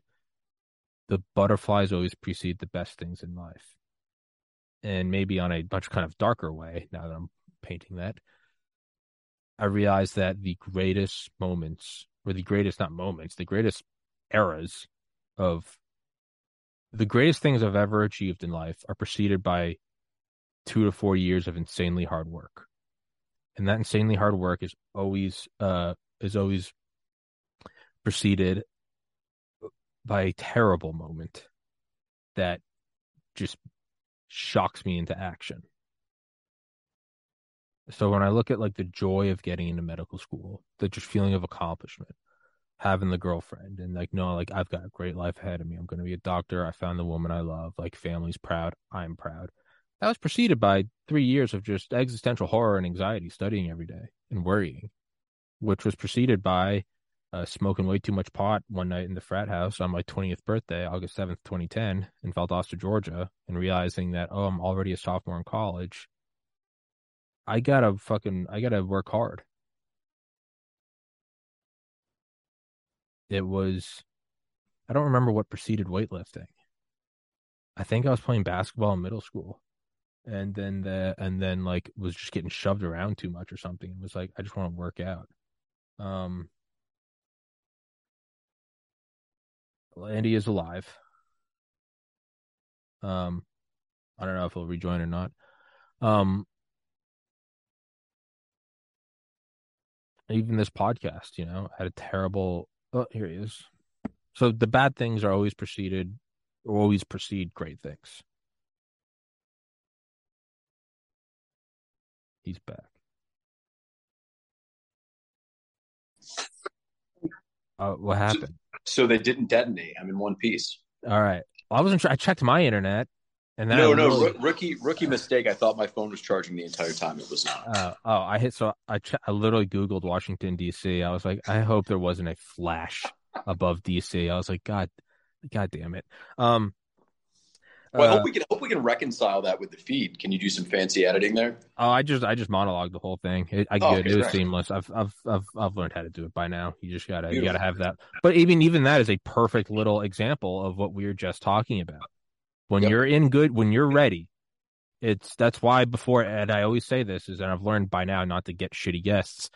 The butterflies always precede the best things in life. And maybe on a much kind of darker way, now that I'm painting that, I realize that the greatest moments, or the greatest, not moments, the greatest eras of the greatest things I've ever achieved in life are preceded by two to four years of insanely hard work. And that insanely hard work is always uh is always preceded by a terrible moment that just shocks me into action. So when I look at like the joy of getting into medical school, the just feeling of accomplishment, having the girlfriend and like no like I've got a great life ahead of me. I'm going to be a doctor. I found the woman I love. Like family's proud. I'm proud. That was preceded by 3 years of just existential horror and anxiety studying every day and worrying, which was preceded by uh, smoking way too much pot one night in the frat house on my 20th birthday, August 7th, 2010, in Valdosta, Georgia, and realizing that, oh, I'm already a sophomore in college. I gotta fucking, I gotta work hard. it was I don't remember what preceded weightlifting. I think I was playing basketball in middle school. And then the and then like was just getting shoved around too much or something. It was like I just want to work out. Um Andy is alive. Um I don't know if he'll rejoin or not. Um even this podcast, you know, had a terrible Oh, here he is. So the bad things are always preceded, or always precede great things. He's back. Uh, what happened? So, so, they didn't detonate. I'm in one piece. All right. Well, I wasn't sure. I checked my internet, and no, no, really... rookie, rookie mistake. I thought my phone was charging the entire time. It was not. Uh, oh, I hit. So I, ch- I literally Googled Washington D.C. I was like, I hope there wasn't a flash above D.C. I was like, God, God damn it. Um, well, I hope uh, we can hope we can reconcile that with the feed. Can you do some fancy editing there? Oh, I just I just monologued the whole thing. It, I oh, it. It was seamless. I've I've I've I've learned how to do it by now. You just gotta Beautiful. you gotta have that. But even even that is a perfect little example of what we were just talking about. When yep. you're in good, when you're ready, it's that's why before, and I always say this is, and I've learned by now not to get shitty guests,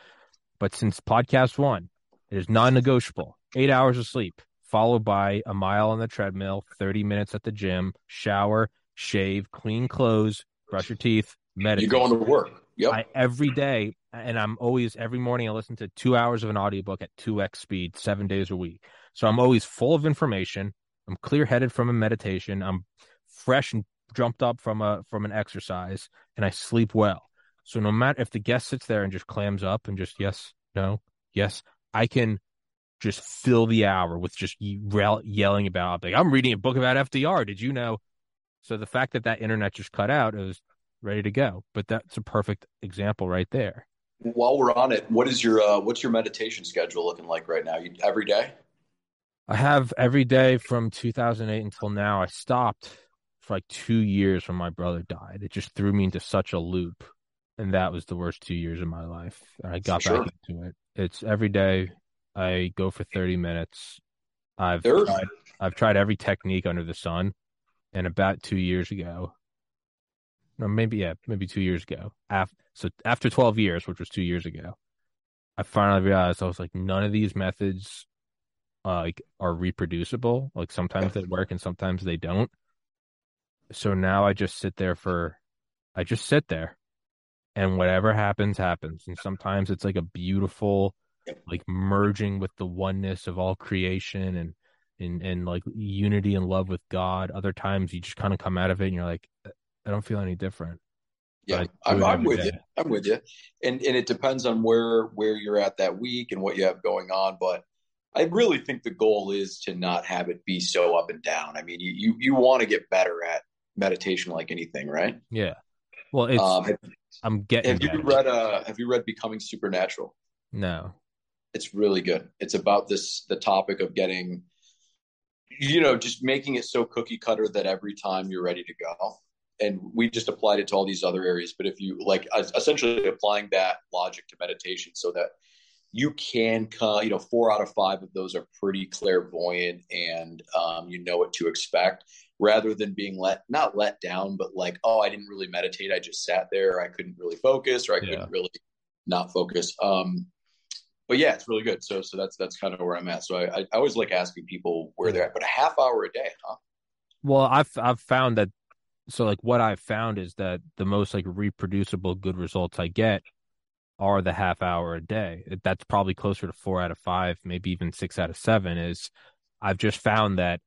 but since podcast one, it is non-negotiable. Eight hours of sleep, followed by a mile on the treadmill, thirty minutes at the gym, shower, shave, clean clothes, brush your teeth, meditate. You're going to work. Yep. I, every day, and I'm always every morning. I listen to two hours of an audiobook at two x speed, seven days a week. So I'm always full of information. I'm clear headed from a meditation. I'm fresh and jumped up from a from an exercise, and I sleep well. So no matter if the guest sits there and just clams up and just yes, no, yes, I can just fill the hour with just yelling about like I'm reading a book about FDR. Did you know? So the fact that that internet just cut out is ready to go. But that's a perfect example right there. While we're on it, what is your uh, what's your meditation schedule looking like right now? You, every day? I have every day from 2008 until now. I stopped for like two years when my brother died. It just threw me into such a loop, and that was the worst two years of my life. I got sure. back into it. It's every day. I go for 30 minutes. I've tried, I've tried every technique under the sun, and about two years ago, or maybe yeah, maybe two years ago. After so after 12 years, which was two years ago, I finally realized I was like, none of these methods uh, like are reproducible. Like sometimes they work and sometimes they don't. So now I just sit there for, I just sit there, and whatever happens happens. And sometimes it's like a beautiful, like merging with the oneness of all creation and and and like unity and love with God. Other times you just kind of come out of it and you're like, I don't feel any different. Yeah, I'm, I'm with day. you. I'm with you, and and it depends on where where you're at that week and what you have going on, but I really think the goal is to not have it be so up and down. I mean, you you, you want to get better at meditation like anything, right? Yeah. Well, it's um, have, I'm getting. Have you read uh Have you read Becoming Supernatural? No. It's really good. It's about this the topic of getting, you know, just making it so cookie cutter that every time you're ready to go. And we just applied it to all these other areas. But if you like, essentially applying that logic to meditation, so that you can, come, you know, four out of five of those are pretty clairvoyant, and um, you know what to expect rather than being let not let down but like oh i didn't really meditate i just sat there i couldn't really focus or i couldn't really not focus um but yeah it's really good. So so that's that's kind of where i'm at. So i i always like asking people where they're at but a half hour a day huh? Well i've i've found that so like what i've found is that the most like reproducible good results i get are the half hour a day that's probably closer to four out of five maybe even six out of seven is i've just found that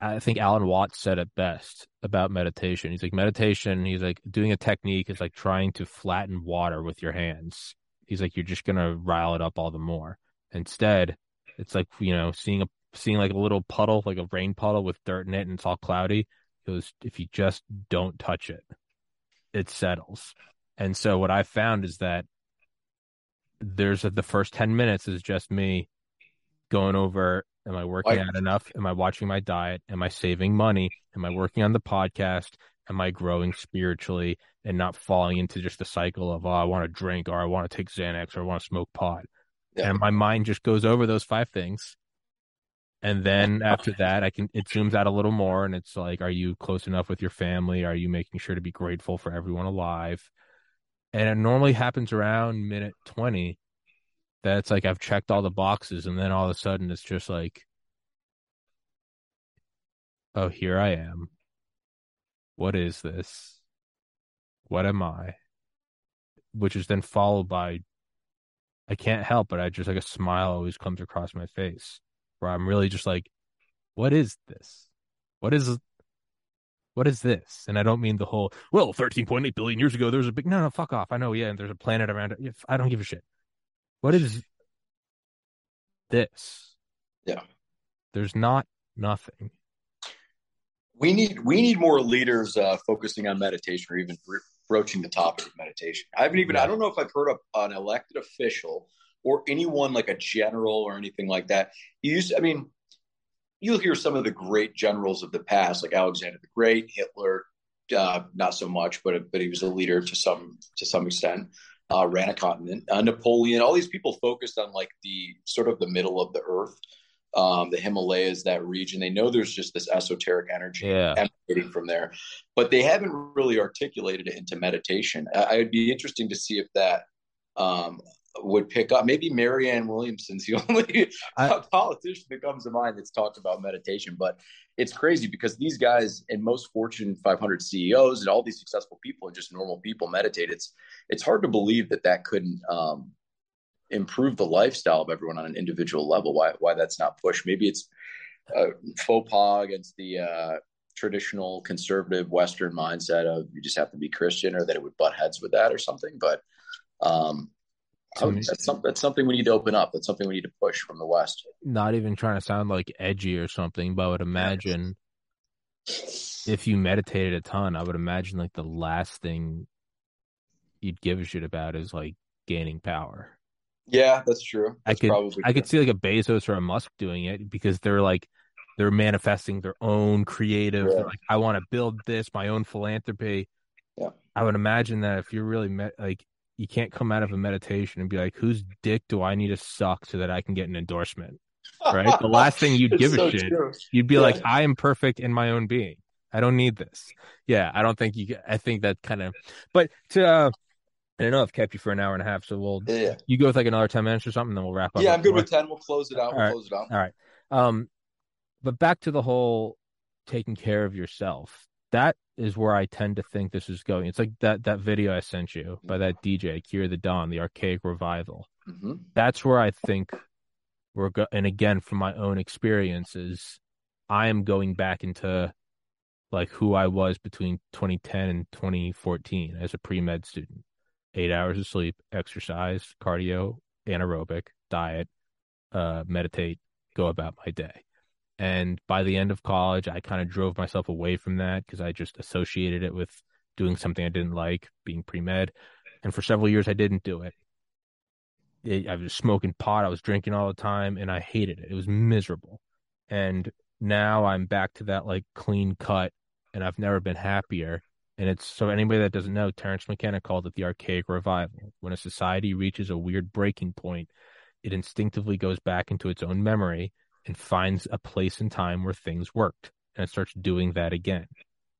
I think Alan Watts said it best about meditation. He's like, meditation, he's like, doing a technique is like trying to flatten water with your hands. He's like, you're just going to rile it up all the more. Instead, it's like, you know, seeing a, seeing like a little puddle, like a rain puddle with dirt in it and it's all cloudy. It was, if you just don't touch it, it settles. And so what I found is that there's a, the first 10 minutes is just me going over Am I working out enough? Am I watching my diet? Am I saving money? Am I working on the podcast? Am I growing spiritually and not falling into just the cycle of, oh, I want to drink or I want to take Xanax or I want to smoke pot? Yeah. And my mind just goes over those five things. And then after that, I can, it zooms out a little more and it's like, are you close enough with your family? Are you making sure to be grateful for everyone alive? And it normally happens around minute 20 that's like I've checked all the boxes and then all of a sudden it's just like oh here I am. What is this? What am I? Which is then followed by I can't help but I just like a smile always comes across my face where I'm really just like what is this? What is what is this? And I don't mean the whole, well, 13.8 billion years ago, there was a big, no, no, fuck off. I know, yeah, and there's a planet around it. I don't give a shit. What is this? Yeah. There's not nothing. We need we need more leaders uh, focusing on meditation or even broaching the topic of meditation. I haven't even yeah. I don't know if I've heard of an elected official or anyone like a general or anything like that. You used I mean you'll hear some of the great generals of the past like Alexander the Great, Hitler, uh, not so much, but but he was a leader to some to some extent uh, ran a continent. Uh, Napoleon, all these people focused on like the sort of the middle of the earth, um, the Himalayas, that region. They know there's just this esoteric energy yeah. emanating from there, but they haven't really articulated it into meditation. I, would be interesting to see if that um, would pick up. Maybe Marianne Williamson's the only I, politician that comes to mind that's talked about meditation. But it's crazy because these guys and most Fortune 500 CEOs and all these successful people and just normal people meditate. It's it's hard to believe that that couldn't um, improve the lifestyle of everyone on an individual level. Why why that's not pushed? Maybe it's a faux pas against the uh, traditional conservative Western mindset of you just have to be Christian, or that it would butt heads with that or something. But um, Oh, that's, some, that's something we need to open up. That's something we need to push from the West. Not even trying to sound like edgy or something, but I would imagine if you meditated a ton, I would imagine like the last thing you'd give a shit about is like gaining power. Yeah, that's true. That's I could I could see like a Bezos or a Musk doing it because they're like they're manifesting their own creative. Yeah. Like I want to build this, my own philanthropy. Yeah, I would imagine that if you're really met, like you can't come out of a meditation and be like, whose dick do I need to suck so that I can get an endorsement? Right. the last thing you'd give so a shit, true. you'd be yeah. like, I am perfect in my own being. I don't need this. Yeah. I don't think you, I think that kind of, but to, uh, I don't know I've kept you for an hour and a half, so we'll, yeah. you go with like another 10 minutes or something, then we'll wrap up. Yeah. I'm good with 10. We'll close it out. We'll right. close it out. All right. Um, but back to the whole taking care of yourself. That is where I tend to think this is going. It's like that that video I sent you by that DJ Cure the Dawn, the Archaic Revival. Mm-hmm. That's where I think we're go. And again, from my own experiences, I am going back into like who I was between 2010 and 2014 as a pre med student. Eight hours of sleep, exercise, cardio, anaerobic, diet, uh, meditate, go about my day. And by the end of college, I kind of drove myself away from that because I just associated it with doing something I didn't like, being pre med. And for several years, I didn't do it. it, I was smoking pot, I was drinking all the time, and I hated it. It was miserable. And now I'm back to that like clean cut, and I've never been happier. And it's so anybody that doesn't know, Terence McKenna called it the archaic revival. When a society reaches a weird breaking point, it instinctively goes back into its own memory and finds a place in time where things worked, and it starts doing that again.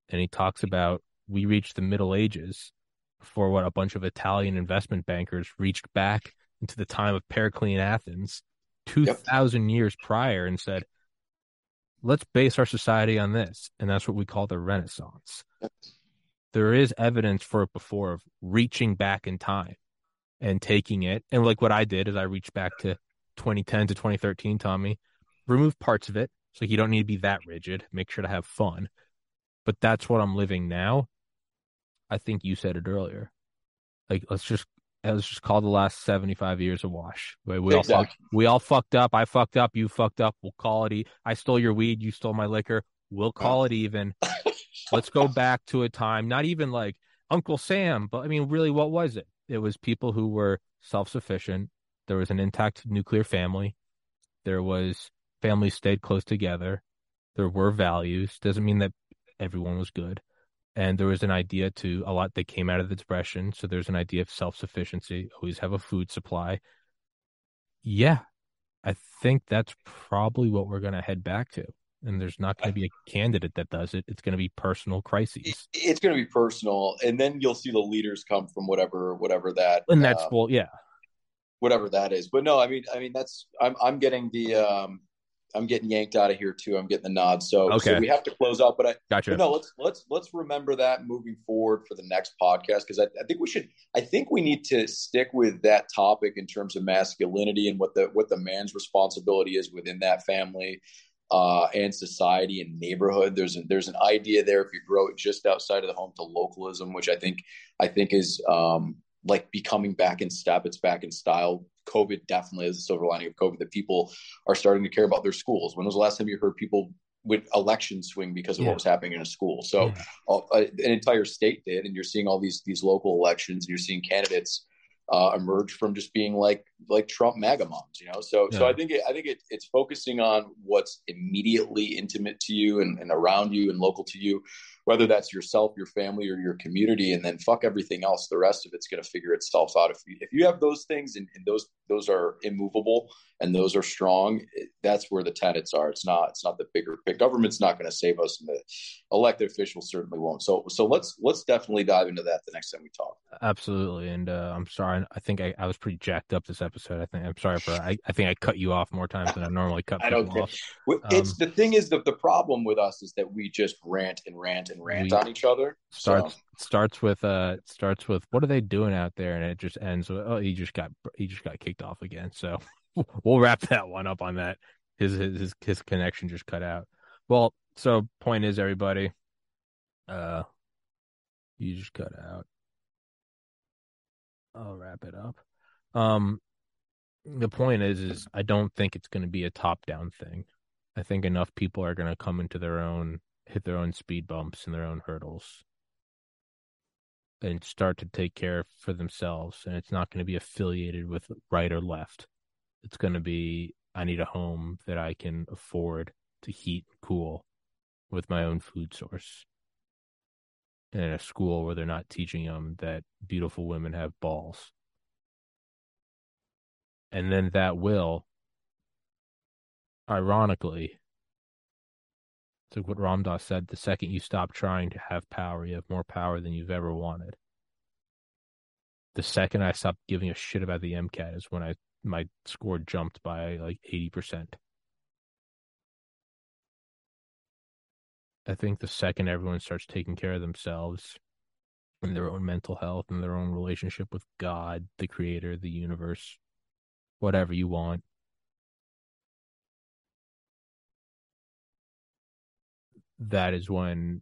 And he talks about we reached the Middle Ages for what a bunch of Italian investment bankers reached back into the time of Periclean Athens, 2,000 yep. years prior, and said, let's base our society on this. And that's what we call the Renaissance. Yep. There is evidence for it before of reaching back in time and taking it. And like what I did is I reached back to 2010 to 2013, Tommy, remove parts of it. So you don't need to be that rigid. Make sure to have fun. But that's what I'm living now. I think you said it earlier. Like let's just uh, let's just call the last 75 years a wash. We, we exactly. all fucked, we all fucked up. I fucked up. You fucked up. We'll call it. I stole your weed. You stole my liquor. We'll call it even. let's go back to a time, not even like Uncle Sam, but I mean, really, what was it? It was people who were self sufficient. There was an intact nuclear family. There was families stayed close together. There were values. Doesn't mean that everyone was good. And there was an idea to a lot that came out of the depression. So there's an idea of self-sufficiency always have a food supply. Yeah i think that's probably what we're going to head back to. And there's not going to be a candidate that does it. It's going to be personal crises. it's going to be personal. And then you'll see the leaders come from whatever whatever that and that's uh, well yeah. whatever that is. But no i mean i mean that's i'm i'm getting the um I'm getting yanked out of here too. I'm getting the nod. So, okay. so we have to close out. But I gotcha. But no, let's let's let's remember that moving forward for the next podcast because I, I, think we should. I think we need to stick with that topic in terms of masculinity and what the what the man's responsibility is within that family. Uh, and society and neighborhood. There's a, there's an idea there if you grow it just outside of the home to localism, which I think I think is um, like becoming back in step. It's back in style. COVID definitely is a silver lining of COVID that people are starting to care about their schools. When was the last time you heard people with election swing because of yeah. what was happening in a school? So yeah. uh, an entire state did, and you're seeing all these these local elections, and you're seeing candidates uh, emerge from just being like like Trump MAGA moms, you know. So yeah. so I think it, I think it, it's focusing on what's immediately intimate to you and, and around you and local to you, whether that's yourself, your family, or your community, and then fuck everything else. The rest of it's going to figure itself out. If you, if you have those things and, and those those are immovable and those are strong, that's where the tenets are. It's not it's not the bigger big government's not going to save us, and the elected officials certainly won't. So so let's let's definitely dive into that the next time we talk. Absolutely, and uh, I'm sorry. I think I, I was pretty jacked up this episode. I think I'm sorry for I, I think I cut you off more times than I normally cut. I don't. Off. It's um, the thing is that the problem with us is that we just rant and rant and rant on each other. Starts so. starts with uh starts with what are they doing out there, and it just ends with oh he just got he just got kicked off again. So we'll wrap that one up on that. His his his connection just cut out. Well, so point is everybody, uh, you just cut out. I'll wrap it up. Um, the point is, is I don't think it's going to be a top down thing. I think enough people are going to come into their own, hit their own speed bumps and their own hurdles, and start to take care for themselves. And it's not going to be affiliated with right or left. It's going to be I need a home that I can afford to heat and cool with my own food source. And a school where they're not teaching them that beautiful women have balls and then that will, ironically, it's like what Ram Dass said the second you stop trying to have power, you have more power than you've ever wanted. The second I stopped giving a shit about the MCAT is when I my score jumped by like 80%. I think the second everyone starts taking care of themselves and their own mental health and their own relationship with God, the creator, the universe, whatever you want. That is when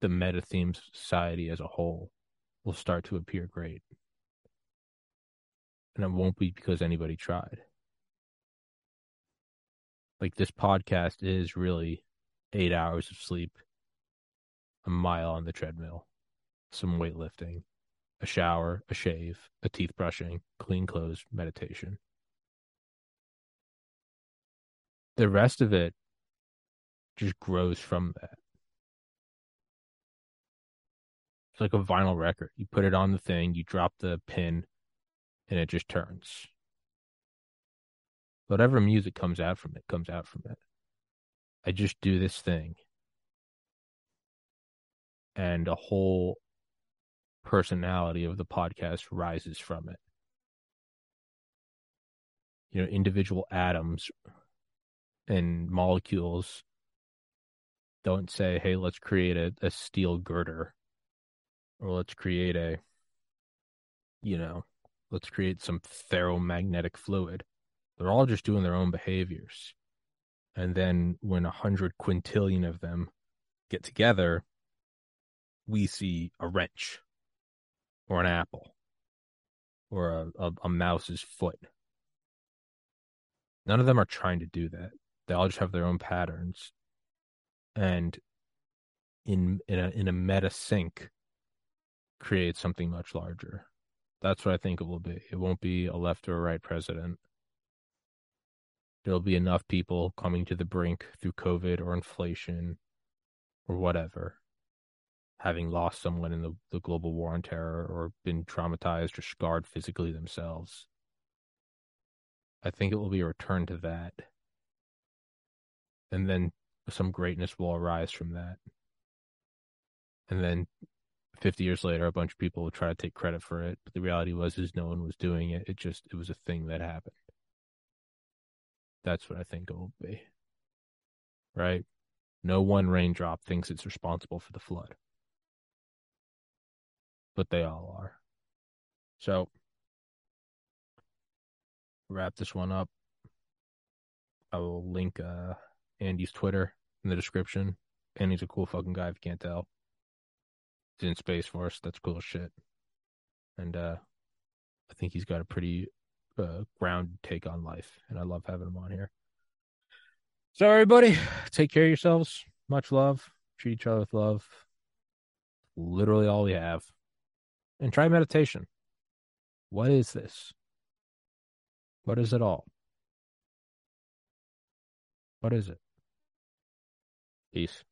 the meta theme society as a whole will start to appear great. And it won't be because anybody tried. Like this podcast is really eight hours of sleep, a mile on the treadmill, some weightlifting, a shower, a shave, a teeth brushing, clean clothes, meditation. The rest of it just grows from that. It's like a vinyl record. You put it on the thing, you drop the pin, and it just turns. Whatever music comes out from it comes out from it. I just do this thing. And a whole personality of the podcast rises from it. You know, individual atoms and molecules don't say, hey, let's create a, a steel girder or let's create a, you know, let's create some ferromagnetic fluid. They're all just doing their own behaviors. And then when a hundred quintillion of them get together, we see a wrench or an apple or a, a, a mouse's foot. None of them are trying to do that. They all just have their own patterns. And in in a in a meta sync create something much larger. That's what I think it will be. It won't be a left or a right president. There'll be enough people coming to the brink through COVID or inflation or whatever, having lost someone in the, the global war on terror or been traumatized or scarred physically themselves. I think it will be a return to that. And then some greatness will arise from that. And then 50 years later, a bunch of people will try to take credit for it. But the reality was, is no one was doing it. It just, it was a thing that happened. That's what I think it will be. Right? No one raindrop thinks it's responsible for the flood. But they all are. So, wrap this one up. I will link uh, Andy's Twitter in the description. Andy's a cool fucking guy if you can't tell He's in Space Force. That's cool shit. And uh, I think he's got a pretty uh, grounded take on life, and I love having him on here. So, everybody, take care of yourselves. Much love. Treat each other with love. Literally all we have. And try meditation. What is this? What is it all? What is it? Peace.